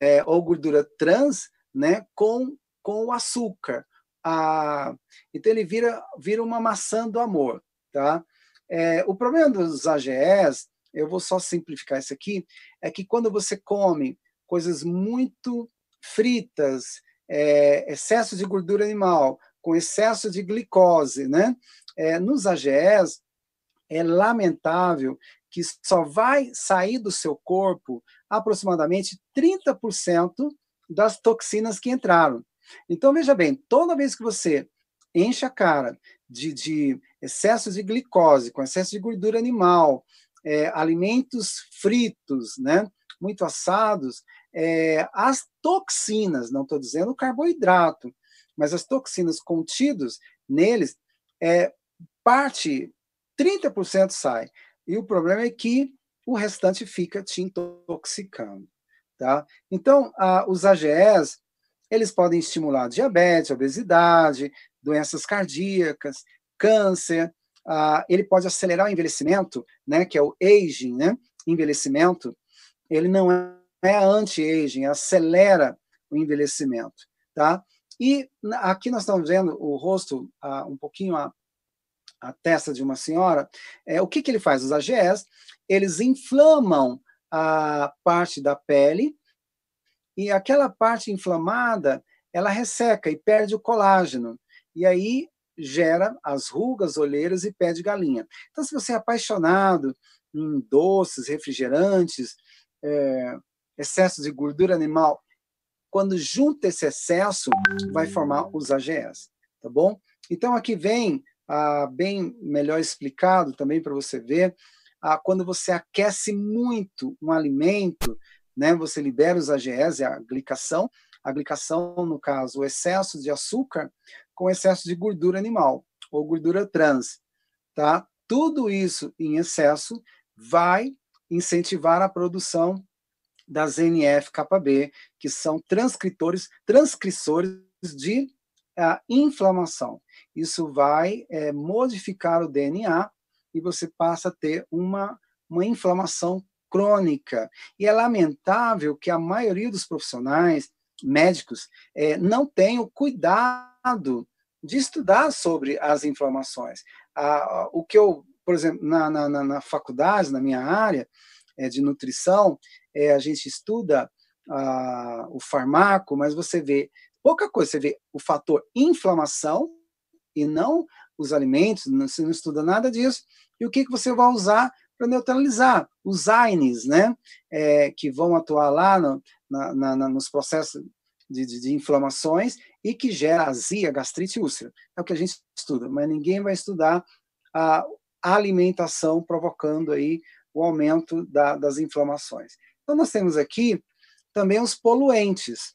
é, ou gordura trans né, com, com o açúcar. A, então, ele vira, vira uma maçã do amor. Tá? É, o problema dos AGEs eu vou só simplificar isso aqui, é que quando você come coisas muito fritas, é, excesso de gordura animal, com excesso de glicose, né? É, nos AGEs, é lamentável que só vai sair do seu corpo aproximadamente 30% das toxinas que entraram. Então, veja bem, toda vez que você enche a cara de, de excesso de glicose, com excesso de gordura animal, é, alimentos fritos, né, muito assados, é, as toxinas, não estou dizendo carboidrato, mas as toxinas contidas neles, é, parte, 30% sai. E o problema é que o restante fica te intoxicando. Tá? Então, os AGEs, eles podem estimular diabetes, obesidade, doenças cardíacas, câncer, ah, ele pode acelerar o envelhecimento, né, que é o aging, né, envelhecimento, ele não é, é anti-aging, acelera o envelhecimento, tá? E aqui nós estamos vendo o rosto, ah, um pouquinho a, a testa de uma senhora, é, o que, que ele faz? Os AGEs, eles inflamam a parte da pele e aquela parte inflamada, ela resseca e perde o colágeno. E aí gera as rugas, olheiras e pé de galinha. Então, se você é apaixonado em doces, refrigerantes, é, excesso de gordura animal quando junta esse excesso, vai formar os AGEs, tá bom? Então, aqui vem, ah, bem melhor explicado também para você ver, ah, quando você aquece muito um alimento, né, você libera os AGEs, a glicação, a glicação, no caso, o excesso de açúcar com excesso de gordura animal ou gordura trans, tá? Tudo isso em excesso vai incentivar a produção das NF-κB, que são transcritores, transcriçores de uh, inflamação. Isso vai é, modificar o DNA e você passa a ter uma, uma inflamação crônica. E é lamentável que a maioria dos profissionais médicos é, não o cuidado de estudar sobre as inflamações. Ah, o que eu, por exemplo, na, na, na faculdade, na minha área é, de nutrição, é, a gente estuda ah, o farmaco, mas você vê pouca coisa, você vê o fator inflamação e não os alimentos, você não estuda nada disso, e o que, que você vai usar para neutralizar os AINES, né, é, que vão atuar lá no, na, na, nos processos de, de, de, inflamações e que gera azia, gastrite e úlcera. É o que a gente estuda, mas ninguém vai estudar a alimentação provocando aí o aumento da, das inflamações. Então, nós temos aqui também os poluentes.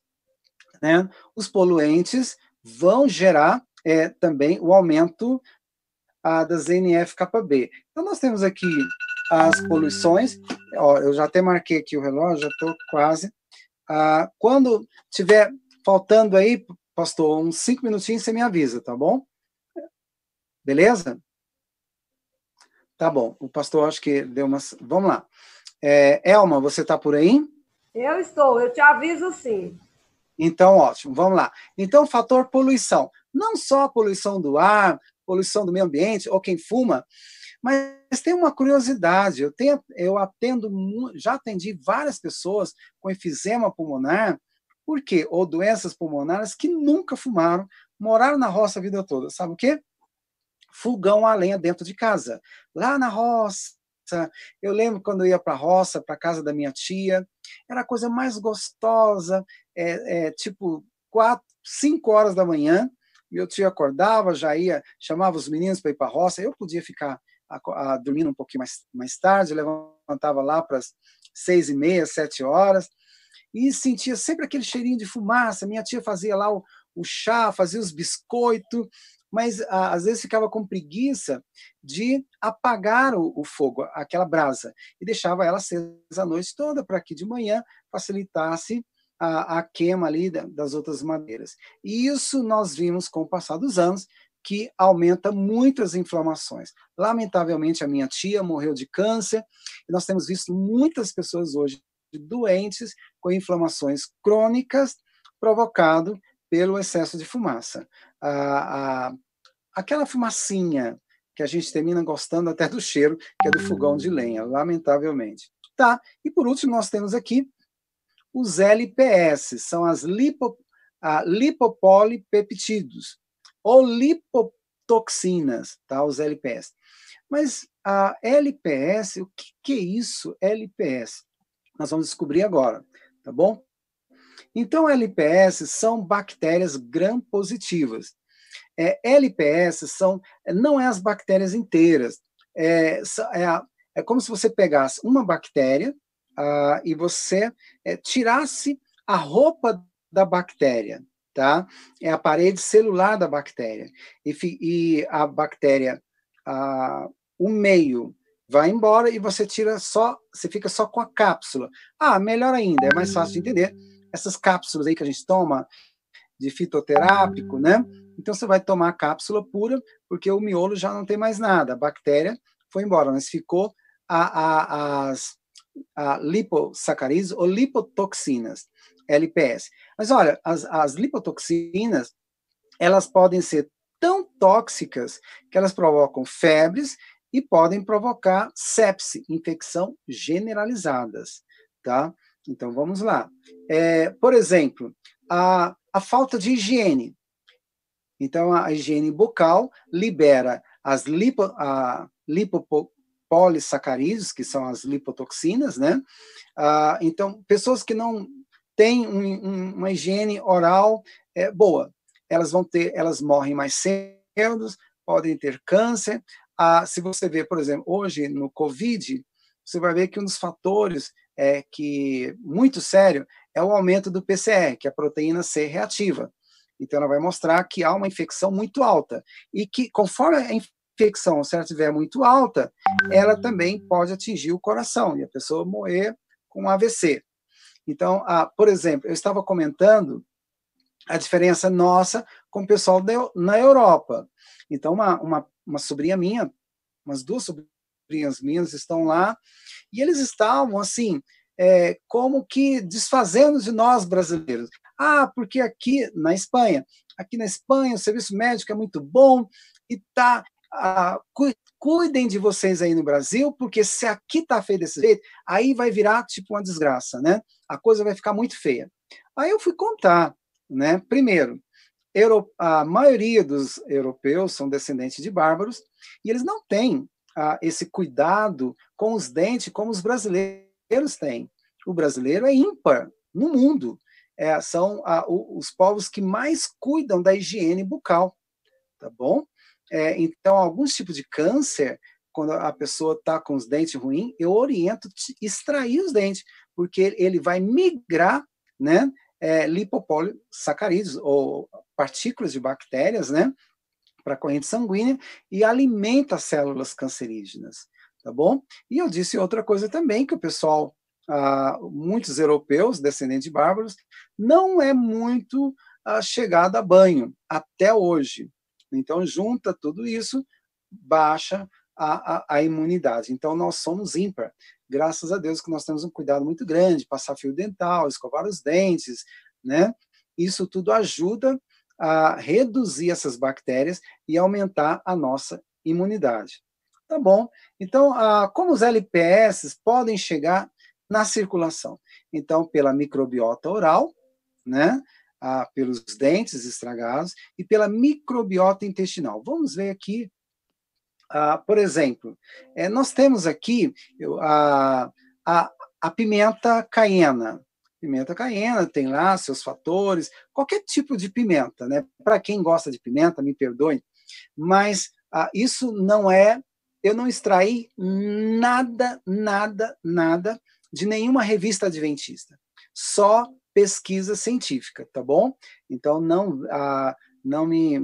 Né? Os poluentes vão gerar é, também o aumento a, das NF-κB. Então, nós temos aqui as poluições. Ó, eu já até marquei aqui o relógio, já estou quase. Ah, quando tiver faltando aí, pastor, uns cinco minutinhos, você me avisa, tá bom? Beleza? Tá bom. O pastor acho que deu umas. Vamos lá. É, Elma, você está por aí? Eu estou, eu te aviso sim. Então, ótimo, vamos lá. Então, fator poluição. Não só a poluição do ar, poluição do meio ambiente, ou quem fuma, mas tem uma curiosidade, eu, tenho, eu atendo, já atendi várias pessoas com efizema pulmonar, por quê? Ou doenças pulmonares que nunca fumaram, moraram na roça a vida toda. Sabe o quê? Fogão a lenha dentro de casa. Lá na roça, eu lembro quando eu ia para a roça, para casa da minha tia, era a coisa mais gostosa, é, é, tipo quatro, cinco horas da manhã, meu tio acordava, já ia, chamava os meninos para ir para a roça, eu podia ficar a, a, dormindo um pouquinho mais, mais tarde, levantava lá para as seis e meia, sete horas, e sentia sempre aquele cheirinho de fumaça. Minha tia fazia lá o, o chá, fazia os biscoitos, mas a, às vezes ficava com preguiça de apagar o, o, fogo, aquela brasa, e deixava ela acesa a noite toda para que de manhã facilitasse a, a queima ali das outras madeiras. E isso nós vimos com o passar dos anos, que aumenta muito as inflamações. Lamentavelmente, a minha tia morreu de câncer, e nós temos visto muitas pessoas hoje doentes com inflamações crônicas provocado pelo excesso de fumaça. Ah, ah, aquela fumacinha que a gente termina gostando até do cheiro, que é do fogão de lenha, lamentavelmente. Tá, e por último nós temos aqui os LPS, são as lipo, lipopolipeptídeos, ou lipotoxinas, tá? os LPS. Mas a LPS, o que, que é isso, LPS? Nós vamos descobrir agora, tá bom? Então, LPS são bactérias gram-positivas. É, LPS são, não é as bactérias inteiras, é, é, a, é como se você pegasse uma bactéria uh, e você é, tirasse a roupa da bactéria, tá? É a parede celular da bactéria. E, e a bactéria, a, o meio vai embora e você tira só, você fica só com a cápsula. Ah, melhor ainda, é mais fácil de entender. Essas cápsulas aí que a gente toma de fitoterápico, né? Então você vai tomar a cápsula pura, porque o miolo já não tem mais nada, a bactéria foi embora, mas ficou a, a, as a lipossacarídeos ou lipotoxinas. LPS. Mas olha, as, as lipotoxinas, elas podem ser tão tóxicas que elas provocam febres e podem provocar sepse, infecção generalizadas, tá? Então vamos lá. É, por exemplo, a, a falta de higiene. Então a higiene bucal libera as lipo, a, lipopolissacarídeos, que são as lipotoxinas, né? Ah, então pessoas que não têm um, um, uma higiene oral é, boa. Elas vão ter, elas morrem mais cedo, podem ter câncer. Ah, se você vê, por exemplo, hoje no COVID, você vai ver que um dos fatores é que muito sério é o aumento do PCR, que é a proteína C reativa. Então, ela vai mostrar que há uma infecção muito alta e que, conforme a infecção, se ela estiver muito alta, ela também pode atingir o coração e a pessoa morrer com AVC. Então, por exemplo, eu estava comentando a diferença nossa com o pessoal na Europa. Então, uma, uma, uma sobrinha minha, umas duas sobrinhas minhas estão lá, e eles estavam, assim, é, como que desfazendo de nós brasileiros. Ah, porque aqui na Espanha, aqui na Espanha o serviço médico é muito bom e tá. Ah, cuidem de vocês aí no Brasil, porque se aqui tá feio desse jeito, aí vai virar tipo uma desgraça, né? A coisa vai ficar muito feia. Aí eu fui contar, né? Primeiro, a maioria dos europeus são descendentes de bárbaros e eles não têm ah, esse cuidado com os dentes como os brasileiros têm. O brasileiro é ímpar no mundo é, são a, os povos que mais cuidam da higiene bucal, tá bom? É, então, alguns tipos de câncer, quando a pessoa está com os dentes ruins, eu oriento extrair os dentes, porque ele vai migrar, né, é, lipopolissacarídeos, ou partículas de bactérias, né, para a corrente sanguínea e alimenta as células cancerígenas, tá bom? E eu disse outra coisa também, que o pessoal ah, muitos europeus, descendentes de bárbaros, não é muito ah, chegada a banho, até hoje. Então, junta tudo isso, baixa a, a, a, imunidade. Então, nós somos ímpar. Graças a Deus que nós temos um cuidado muito grande, passar fio dental, escovar os dentes, né? Isso tudo ajuda a reduzir essas bactérias e aumentar a nossa imunidade. Tá bom? Então, ah, como os LPS podem chegar na circulação. Então, pela microbiota oral, né? Ah, pelos dentes estragados e pela microbiota intestinal. Vamos ver aqui, ah, por exemplo, é, nós temos aqui a, a, a pimenta caiena. Pimenta caiena tem lá seus fatores, qualquer tipo de pimenta, né? Para quem gosta de pimenta, me perdoe, mas ah, isso não é, eu não extraí nada, nada, nada de nenhuma revista adventista, só pesquisa científica, tá bom? Então não ah, não me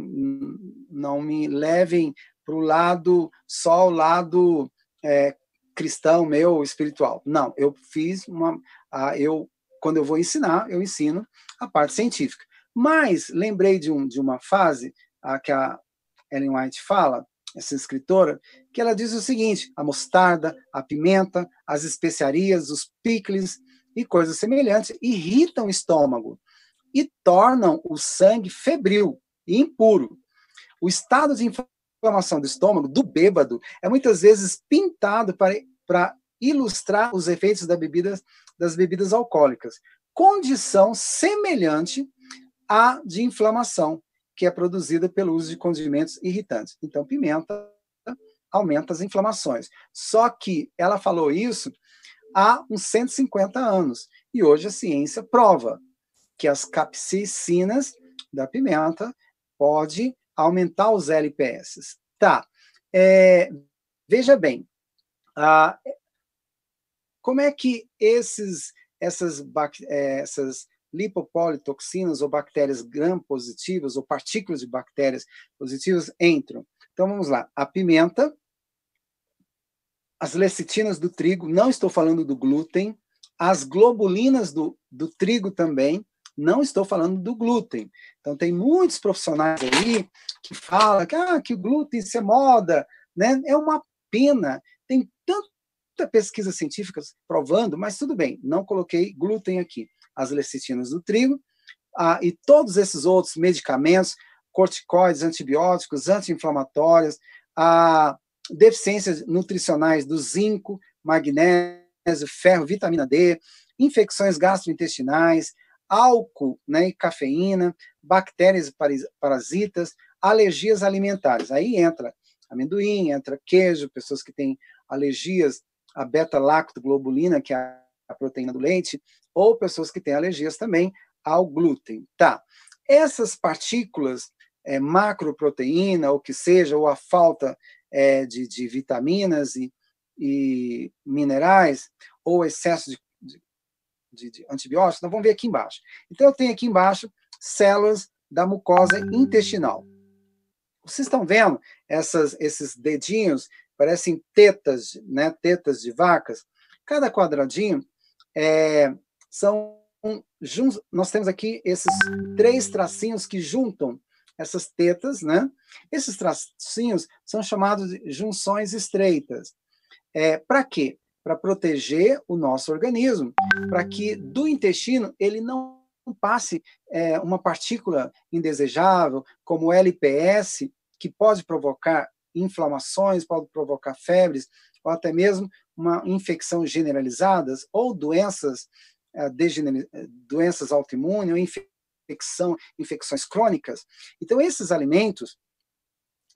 não me levem para o lado só o lado é, cristão meu espiritual. Não, eu fiz uma ah, eu quando eu vou ensinar eu ensino a parte científica. Mas lembrei de um de uma fase ah, que a Ellen White fala essa escritora, que ela diz o seguinte: a mostarda, a pimenta, as especiarias, os picles e coisas semelhantes irritam o estômago e tornam o sangue febril e impuro. O estado de inflamação do estômago, do bêbado, é muitas vezes pintado para, para ilustrar os efeitos da bebida, das bebidas alcoólicas, condição semelhante à de inflamação, que é produzida pelo uso de condimentos irritantes. Então, pimenta aumenta as inflamações. Só que ela falou isso há uns 150 anos. E hoje a ciência prova que as capsaicinas da pimenta pode aumentar os LPS. Tá. É, veja bem, ah, como é que esses, essas, é, essas lipopolitoxinas ou bactérias gram-positivas ou partículas de bactérias positivas entram. Então vamos lá. A pimenta, as lecitinas do trigo, não estou falando do glúten, as globulinas do, do trigo também, não estou falando do glúten. Então tem muitos profissionais aí que falam que, ah, que o glúten isso é moda, né? É uma pena. Tem tanta pesquisa científica provando, mas tudo bem, não coloquei glúten aqui as lecitinas do trigo, ah, e todos esses outros medicamentos, corticoides, antibióticos, anti-inflamatórios, a deficiências nutricionais do zinco, magnésio, ferro, vitamina D, infecções gastrointestinais, álcool né, e cafeína, bactérias e parasitas, alergias alimentares. Aí entra amendoim, entra queijo, pessoas que têm alergias a beta-lactoglobulina, que é a proteína do leite, ou pessoas que têm alergias também ao glúten. Tá. Essas partículas, é, macroproteína, ou que seja, ou a falta é, de, de, vitaminas e, e, minerais, ou excesso de, de, de antibióticos, nós vamos ver aqui embaixo. Então, eu tenho aqui embaixo células da mucosa intestinal. Vocês estão vendo essas, esses dedinhos, parecem tetas, né, tetas de vacas. Cada quadradinho é, são nós temos aqui esses três tracinhos que juntam essas tetas, né? Esses tracinhos são chamados de junções estreitas. É, para quê? Para proteger o nosso organismo, para que do intestino ele não passe é, uma partícula indesejável, como o LPS, que pode provocar inflamações, pode provocar febres, ou até mesmo uma infecção generalizadas ou doenças eh, doenças autoimunes ou infecção, infecções crônicas. Então, esses alimentos,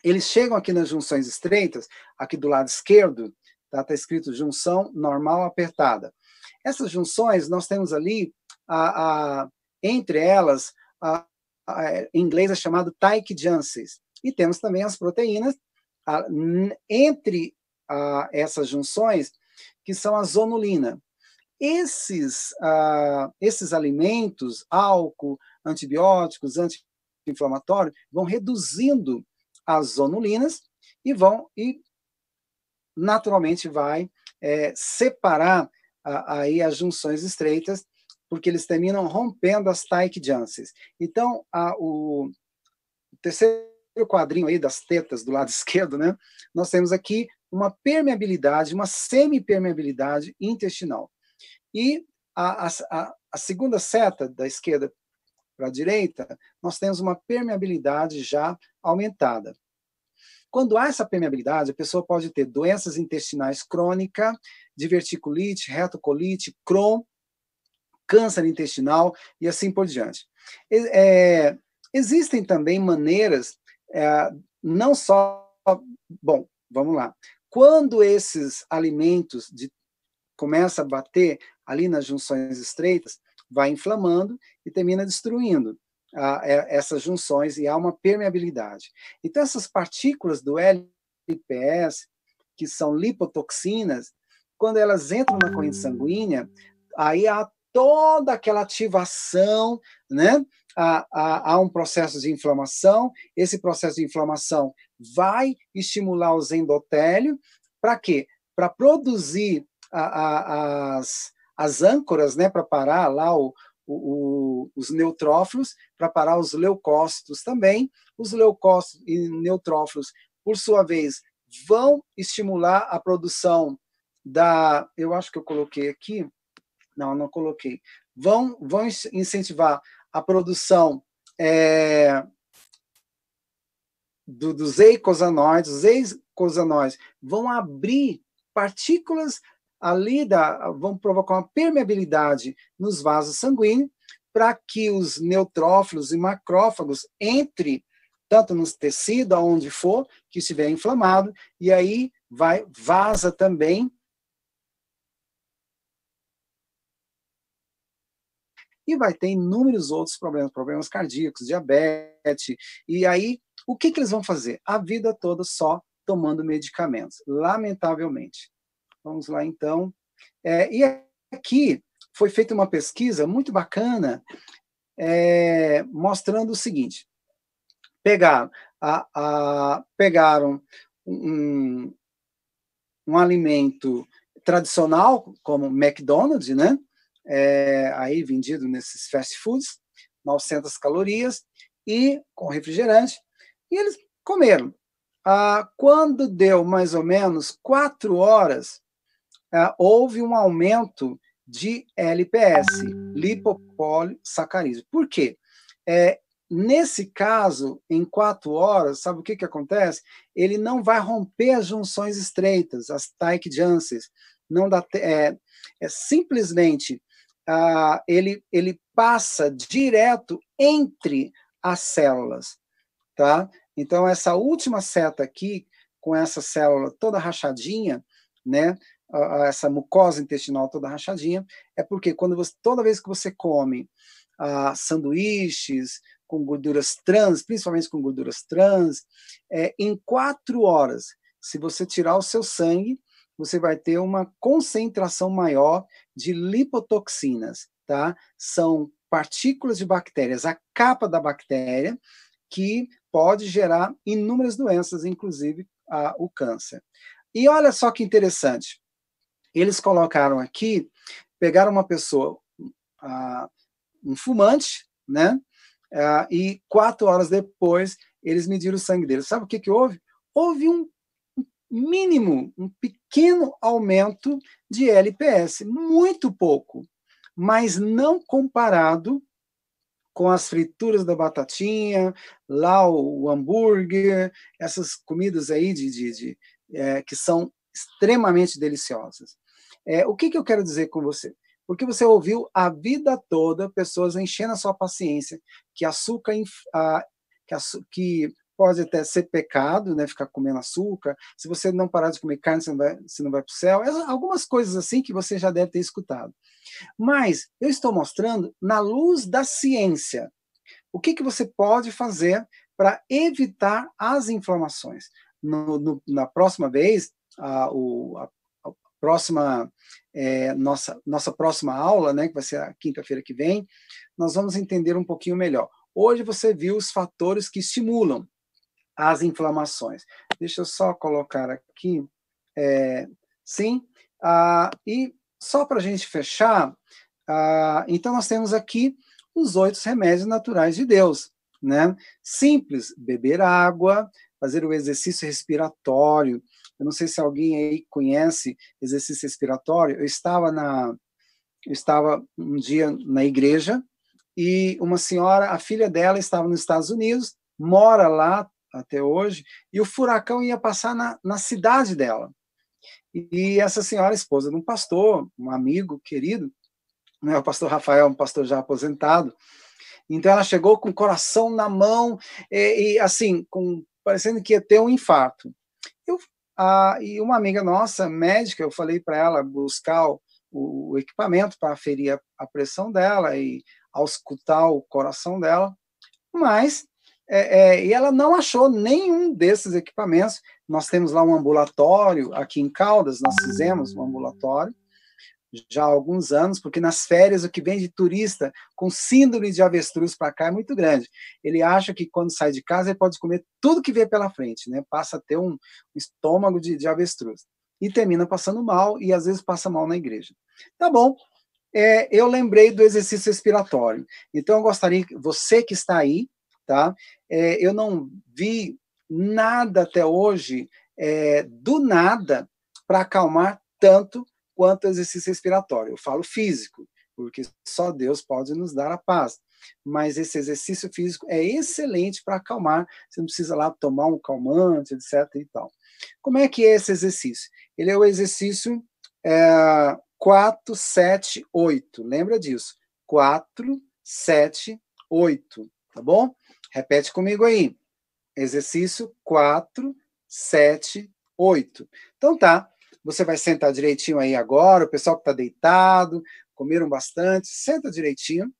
eles chegam aqui nas junções estreitas, aqui do lado esquerdo, está tá escrito junção normal apertada. Essas junções, nós temos ali, a, a entre elas, a, a, em inglês é chamado Taik Janssens, e temos também as proteínas, entre essas junções, que são a zonulina. Esses, uh, esses alimentos, álcool, antibióticos, anti-inflamatórios, vão reduzindo as zonulinas e vão e naturalmente vai é, separar aí as junções estreitas, porque eles terminam rompendo as Taik Janssens. Então, a, o terceiro quadrinho aí das tetas do lado esquerdo, né? Nós temos aqui uma permeabilidade, uma semipermeabilidade intestinal. E a, a, a segunda seta da esquerda para a direita, nós temos uma permeabilidade já aumentada. Quando há essa permeabilidade, a pessoa pode ter doenças intestinais crônicas, diverticulite, retocolite, Crohn, câncer intestinal e assim por diante. É, existem também maneiras, é, não só. Bom, vamos lá. Quando esses alimentos de, começa a bater ali nas junções estreitas, vai inflamando e termina destruindo ah, essas junções e há uma permeabilidade. Então, essas partículas do LPS, que são lipotoxinas, quando elas entram na corrente sanguínea, aí há toda aquela ativação, né? Há, há, há, um processo de inflamação, esse processo de inflamação vai estimular os endotélio, para quê? Para produzir a, a, as, as âncoras né, para parar lá o, o, os neutrófilos, para parar os leucócitos também. Os leucócitos e neutrófilos, por sua vez, vão estimular a produção da. Eu acho que eu coloquei aqui. Não, não coloquei. Vão, vão incentivar a produção é, do, dos eicosanoides. Os eicosanoides vão abrir partículas ali da, vão provocar uma permeabilidade nos vasos sanguíneos para que os neutrófilos e macrófagos entre tanto nos tecidos, aonde for, que estiver inflamado, e aí vai vaza também e vai ter inúmeros outros problemas, problemas cardíacos, diabetes. E aí, o que, que eles vão fazer? A vida toda só tomando medicamentos, lamentavelmente. Vamos lá, então. É, e aqui foi feita uma pesquisa muito bacana, é, mostrando o seguinte: pegaram, a, a, pegaram um, um alimento tradicional, como McDonald's, né? É, aí vendido nesses fast foods, 900 calorias, e com refrigerante, e eles comeram. Ah, quando deu mais ou menos quatro horas, ah, houve um aumento de LPS, lipopolissacarídeo. Por quê? É, nesse caso, em quatro horas, sabe o que, que acontece? Ele não vai romper as junções estreitas, as Taik Janssens. Não dá, é, é simplesmente ah, ele, ele passa direto entre as células, tá? Então essa última seta aqui, com essa célula toda rachadinha, né? A, essa mucosa intestinal toda rachadinha, é porque quando você, toda vez que você come ah, sanduíches com gorduras trans, principalmente com gorduras trans, é, em quatro horas, se você tirar o seu sangue, você vai ter uma concentração maior de lipotoxinas, tá? São partículas de bactérias, a capa da bactéria, que pode gerar inúmeras doenças, inclusive a, o câncer. E olha só que interessante. Eles colocaram aqui, pegaram uma pessoa, uh, um fumante, né? Uh, e quatro horas depois, eles mediram o sangue dele. Sabe o que, que houve? Houve um mínimo, um pequeno aumento de LPS, muito pouco, mas não comparado com as frituras da batatinha, lá o, hambúrguer, essas comidas aí de, de, de é, que são extremamente deliciosas. É, o que, que eu quero dizer com você? Porque você ouviu a vida toda pessoas enchendo a sua paciência que açúcar, a, que, que pode até ser pecado, né, ficar comendo açúcar. Se você não parar de comer carne, você não vai, você não vai para o céu. Algumas coisas assim que você já deve ter escutado. Mas eu estou mostrando na luz da ciência o que, que você pode fazer para evitar as inflamações. No, no, na próxima vez, a, o, a, próxima é, nossa nossa próxima aula, né, que vai ser a quinta-feira que vem, nós vamos entender um pouquinho melhor. Hoje você viu os fatores que estimulam as inflamações. Deixa eu só colocar aqui. É, sim. Ah, e só para a gente fechar, ah, então nós temos aqui os oito remédios naturais de Deus. Né? Simples, beber água, fazer o exercício respiratório. Eu não sei se alguém aí conhece exercício respiratório. Eu estava na, eu estava um dia na igreja e uma senhora, a filha dela estava nos Estados Unidos, mora lá até hoje, e o furacão ia passar na, na cidade dela. E essa senhora, esposa de um pastor, um amigo querido, né, o pastor Rafael, um pastor já aposentado, então ela chegou com o coração na mão e, e assim, com, parecendo que ia ter um infarto. Eu, a, e uma amiga nossa, médica, eu falei para ela buscar o, o equipamento para aferir a, a pressão dela e auscultar o coração dela, mas é, é, e ela não achou nenhum desses equipamentos. Nós temos lá um ambulatório aqui em Caldas, nós fizemos um ambulatório já há alguns anos, porque nas férias o que vem de turista com síndrome de avestruz para cá é muito grande. Ele acha que quando sai de casa ele pode comer tudo que vê pela frente, né? Passa a ter um estômago de, de avestruz e termina passando mal e às vezes passa mal na igreja. Tá bom? É, eu lembrei do exercício respiratório. Então eu gostaria você que está aí tá? É, eu não vi nada até hoje é, do nada para acalmar tanto quanto o exercício respiratório. Eu falo físico, porque só Deus pode nos dar a paz. Mas esse exercício físico é excelente para acalmar. Você não precisa lá tomar um calmante, etc. E tal. Como é que é esse exercício? Ele é o exercício é, 4, 7, 8. Lembra disso? 4, 7, 8. Tá bom? Repete comigo aí. Exercício 4, 7, 8. Então tá. Você vai sentar direitinho aí agora. O pessoal que está deitado, comeram bastante, senta direitinho.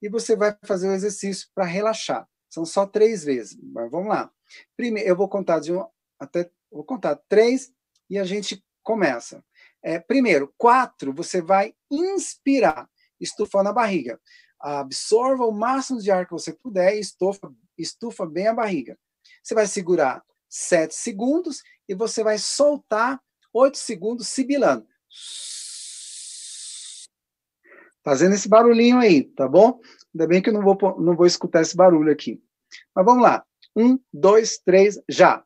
E você vai fazer o exercício para relaxar. São só três vezes. Mas vamos lá. Primeiro, eu vou contar de um até. Vou contar três e a gente começa. É, primeiro, quatro, você vai inspirar, estufando a barriga absorva o máximo de ar que você puder e estufa, estufa bem a barriga. Você vai segurar 7 segundos e você vai soltar 8 segundos sibilando. Fazendo esse barulhinho aí, tá bom? Ainda bem que eu não vou, não vou escutar esse barulho aqui. Mas vamos lá. Um, dois, três, já.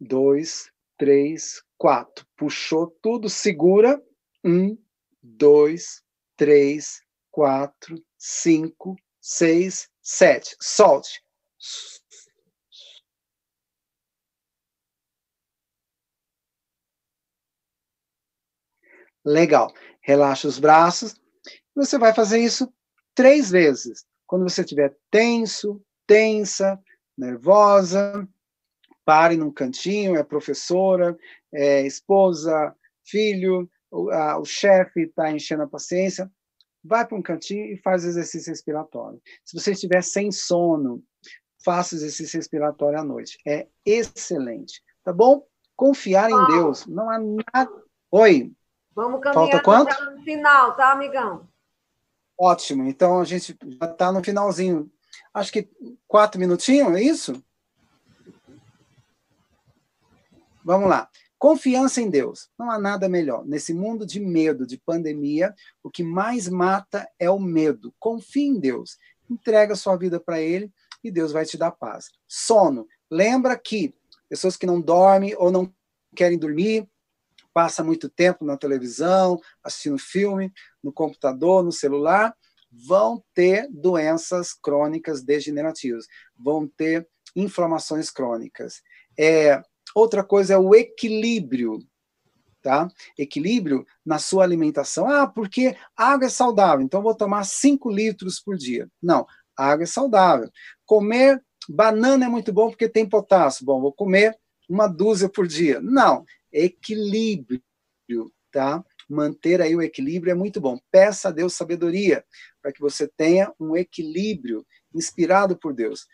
Dois, três, quatro. Puxou tudo, segura. Um, dois, três, quatro, cinco, seis, sete. Solte. Legal. Relaxa os braços. Você vai fazer isso três vezes. Quando você estiver tenso, tensa, nervosa, pare num cantinho, é professora, é esposa, filho, o, a- o chefe está enchendo a paciência, vai para um cantinho e faz exercício respiratório. Se você estiver sem sono, faça exercício respiratório à noite. É excelente, tá bom? Confiar em Paulo. Deus, não há nada. Oi, Vamos Falta caminhar quanto? no final, tá, amigão? ótimo. Então a gente já está no finalzinho. Acho que quatro minutinhos, é isso? Vamos lá. Confiança em Deus. Não há nada melhor. Nesse mundo de medo, de pandemia, o que mais mata é o medo. Confie em Deus. Entrega sua vida para Ele e Deus vai te dar paz. Sono. Lembra que pessoas que não dormem ou não querem dormir, passa muito tempo na televisão, assistindo filme, no computador, no celular, vão ter doenças crônicas degenerativas, vão ter inflamações crônicas. É, outra coisa é o equilíbrio, tá? Equilíbrio na sua alimentação. Ah, porque água é saudável, então vou tomar 5 litros por dia. Não, água é saudável. Comer banana é muito bom porque tem potássio. Bom, vou comer uma dúzia por dia. Não, equilíbrio, tá? Manter aí o equilíbrio é muito bom. Peça a Deus sabedoria para que você tenha um equilíbrio inspirado por Deus.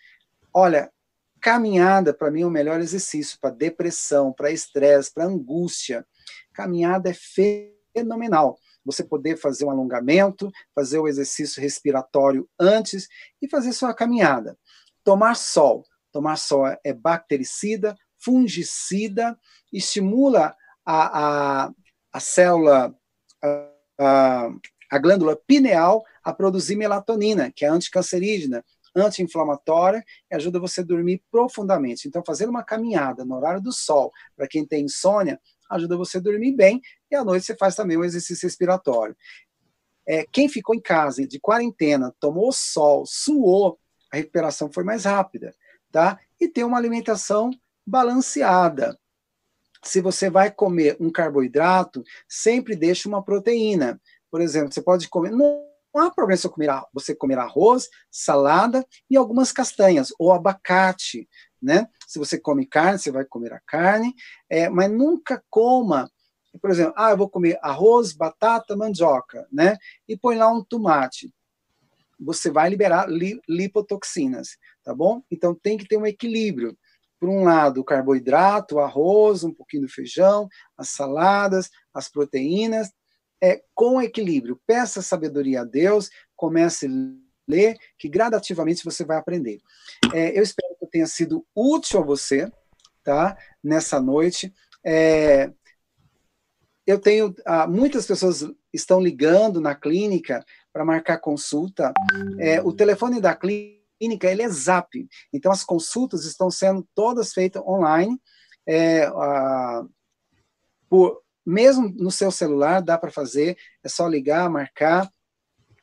Olha, caminhada para mim é o melhor exercício para depressão, para estresse, para angústia. Caminhada é fenomenal. Você poder fazer um alongamento, fazer o exercício respiratório antes e fazer sua caminhada. Tomar sol. Tomar sol é bactericida, fungicida, estimula a, a, a célula, a, a, a glândula pineal a produzir melatonina, que é anticancerígena, anti-inflamatória e ajuda você a dormir profundamente. Então, fazer uma caminhada no horário do sol, para quem tem insônia, ajuda você a dormir bem e à noite você faz também um exercício respiratório. É, quem ficou em casa de quarentena, tomou sol, suou, a recuperação foi mais rápida, tá? E ter uma alimentação balanceada. Se você vai comer um carboidrato, sempre deixe uma proteína. Por exemplo, você pode comer. Não, há problema você comer, você comer arroz, salada e algumas castanhas, ou abacate. Né? Se você come carne, você vai comer a carne, é, mas nunca coma. Por exemplo, ah, eu vou comer arroz, batata, mandioca, né? E põe lá um tomate. Você vai liberar li, lipotoxinas, tá bom? Então tem que ter um equilíbrio por um lado, o carboidrato, o arroz, um pouquinho do feijão, as saladas, as proteínas, é, com equilíbrio. Peça sabedoria a Deus, comece a ler, que gradativamente você vai aprender. É, eu espero que tenha sido útil a você, tá? Nessa noite. É, eu tenho, ah, muitas pessoas estão ligando na clínica para marcar consulta. É, o telefone da clínica clínica ele é Zap. Então as consultas estão sendo todas feitas online. É, a, por, mesmo no seu celular dá para fazer, é só ligar, marcar.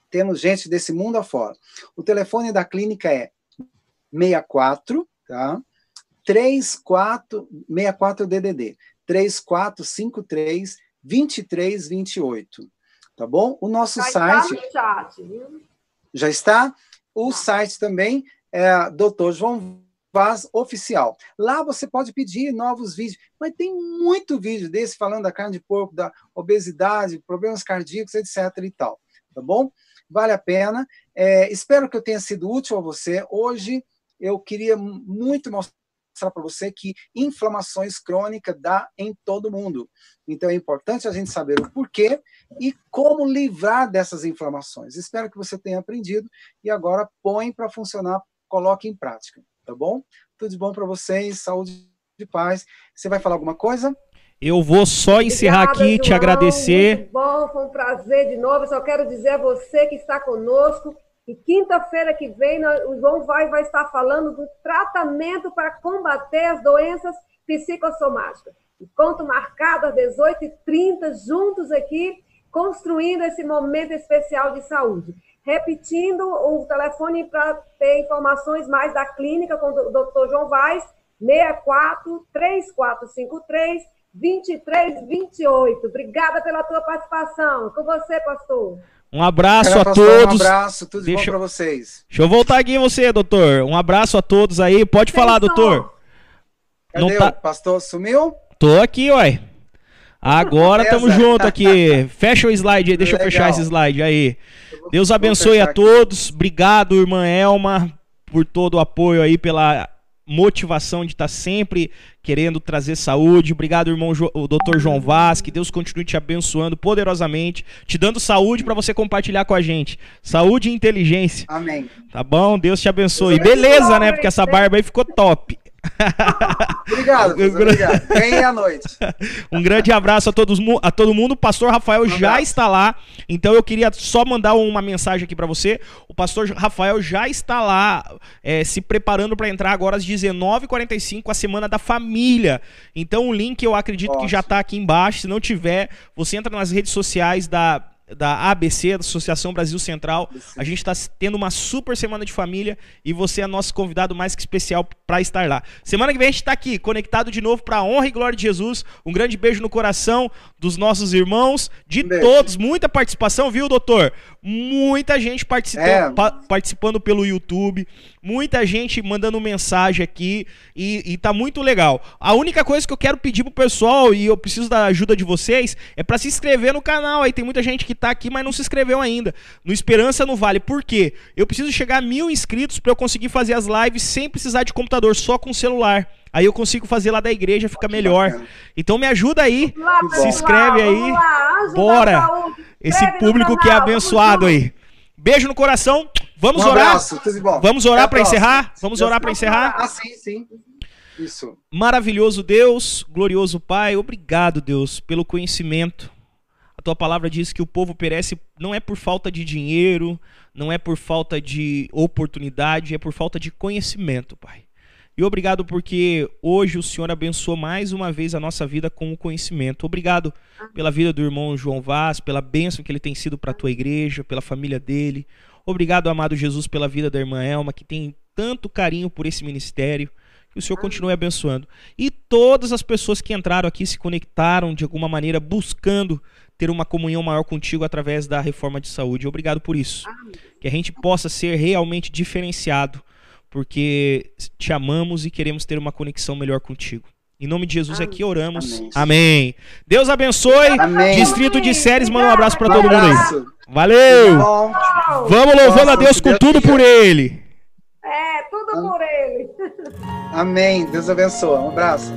Temos gente desse mundo afora. O telefone da clínica é 64, tá? 34 64 DDD 3453 2328, tá bom? O nosso Já site está no chat, viu? já está o site também é Dr. João Vaz Oficial. Lá você pode pedir novos vídeos, mas tem muito vídeo desse falando da carne de porco, da obesidade, problemas cardíacos, etc. e tal. Tá bom? Vale a pena. É, espero que eu tenha sido útil a você. Hoje eu queria muito mostrar para você que inflamações crônicas dá em todo mundo. Então é importante a gente saber o porquê e como livrar dessas inflamações. Espero que você tenha aprendido e agora põe para funcionar, coloque em prática, tá bom? Tudo de bom para vocês, saúde e paz. Você vai falar alguma coisa? Eu vou só encerrar Obrigada, aqui, te João, agradecer. Muito bom, foi um prazer de novo. Eu só quero dizer a você que está conosco que quinta-feira que vem o João vai, vai estar falando do tratamento para combater as doenças psicossomáticas. Encontro marcado às 18h30, juntos aqui, construindo esse momento especial de saúde. Repetindo o telefone para ter informações mais da clínica com o Dr. João Vaz, 64 3453 2328. Obrigada pela tua participação. Com você, pastor. Um abraço Cara, a todos. Um abraço, tudo de Deixa bom eu- para vocês. Deixa eu voltar aqui em você, doutor. Um abraço a todos aí. Pode falar, doutor. Cadê Não tá- o pastor? Sumiu? Tô aqui, uai. Agora tamo Beleza? junto aqui. Fecha o slide aí, deixa eu Legal. fechar esse slide aí. Eu Deus abençoe a aqui. todos. Obrigado, irmã Elma, por todo o apoio aí, pela motivação de estar sempre querendo trazer saúde. Obrigado, irmão Jo- o Dr. João Vaz, que Deus continue te abençoando poderosamente, te dando saúde para você compartilhar com a gente. Saúde e inteligência, Amém. tá bom? Deus te abençoe. Beleza, né? Porque essa barba aí ficou top. Obrigado, obrigado. Ganhei a noite. Um grande abraço a, todos, a todo mundo. O pastor Rafael Um já está lá. Então eu queria só mandar uma mensagem aqui para você. O pastor Rafael já está lá é, se preparando para entrar agora às 19h45, a semana da família. Então o link eu acredito que já está aqui embaixo. Se não tiver, você entra nas redes sociais da. Da ABC, da Associação Brasil Central. A gente está tendo uma super semana de família e você é nosso convidado mais que especial para estar lá. Semana que vem a gente está aqui, conectado de novo para a honra e glória de Jesus. Um grande beijo no coração dos nossos irmãos, de Um todos. Muita participação, viu, doutor? Muita gente participa- É. pa- participando pelo YouTube, muita gente mandando mensagem aqui e, e tá muito legal. A única coisa que eu quero pedir pro pessoal e eu preciso da ajuda de vocês é para se inscrever no canal. Aí tem muita gente que tá aqui, mas não se inscreveu ainda. No Esperança no Vale. Por quê? Eu preciso chegar a mil inscritos para eu conseguir fazer as lives sem precisar de computador, só com celular. Aí eu consigo fazer lá da igreja, fica melhor. Então me ajuda aí. Lá, Se inscreve aí. lá, Anjo da Bora. Esse público que é abençoado aí. Beijo no coração. Vamos um orar? Vamos orar para encerrar? Vamos Deus- orar para encerrar? Ah, sim, sim. Isso. Maravilhoso Deus, glorioso Pai, obrigado, Deus, pelo conhecimento. A tua palavra diz que o povo perece não é por falta de dinheiro, não é por falta de oportunidade, é por falta de conhecimento, Pai. E obrigado porque hoje o Senhor abençoou mais uma vez a nossa vida com o conhecimento. Obrigado pela vida do irmão João Vaz, pela bênção que ele tem sido para a tua igreja, pela família dele. Obrigado, amado Jesus, pela vida da irmã Elma, que tem tanto carinho por esse ministério. Que o Senhor continue abençoando. E todas as pessoas que entraram aqui se conectaram de alguma maneira, buscando ter uma comunhão maior contigo através da reforma de saúde. Obrigado por isso. Que a gente possa ser realmente diferenciado, porque te amamos e queremos ter uma conexão melhor contigo. Em nome de Jesus aqui oramos. Amém. Amém. Deus abençoe. Amém. Distrito de Séries, manda um abraço para todo mundo aí. Valeu. Vamos louvando a Deus com tudo por ele. É, tudo por ele. Amém. Deus abençoe. Um abraço.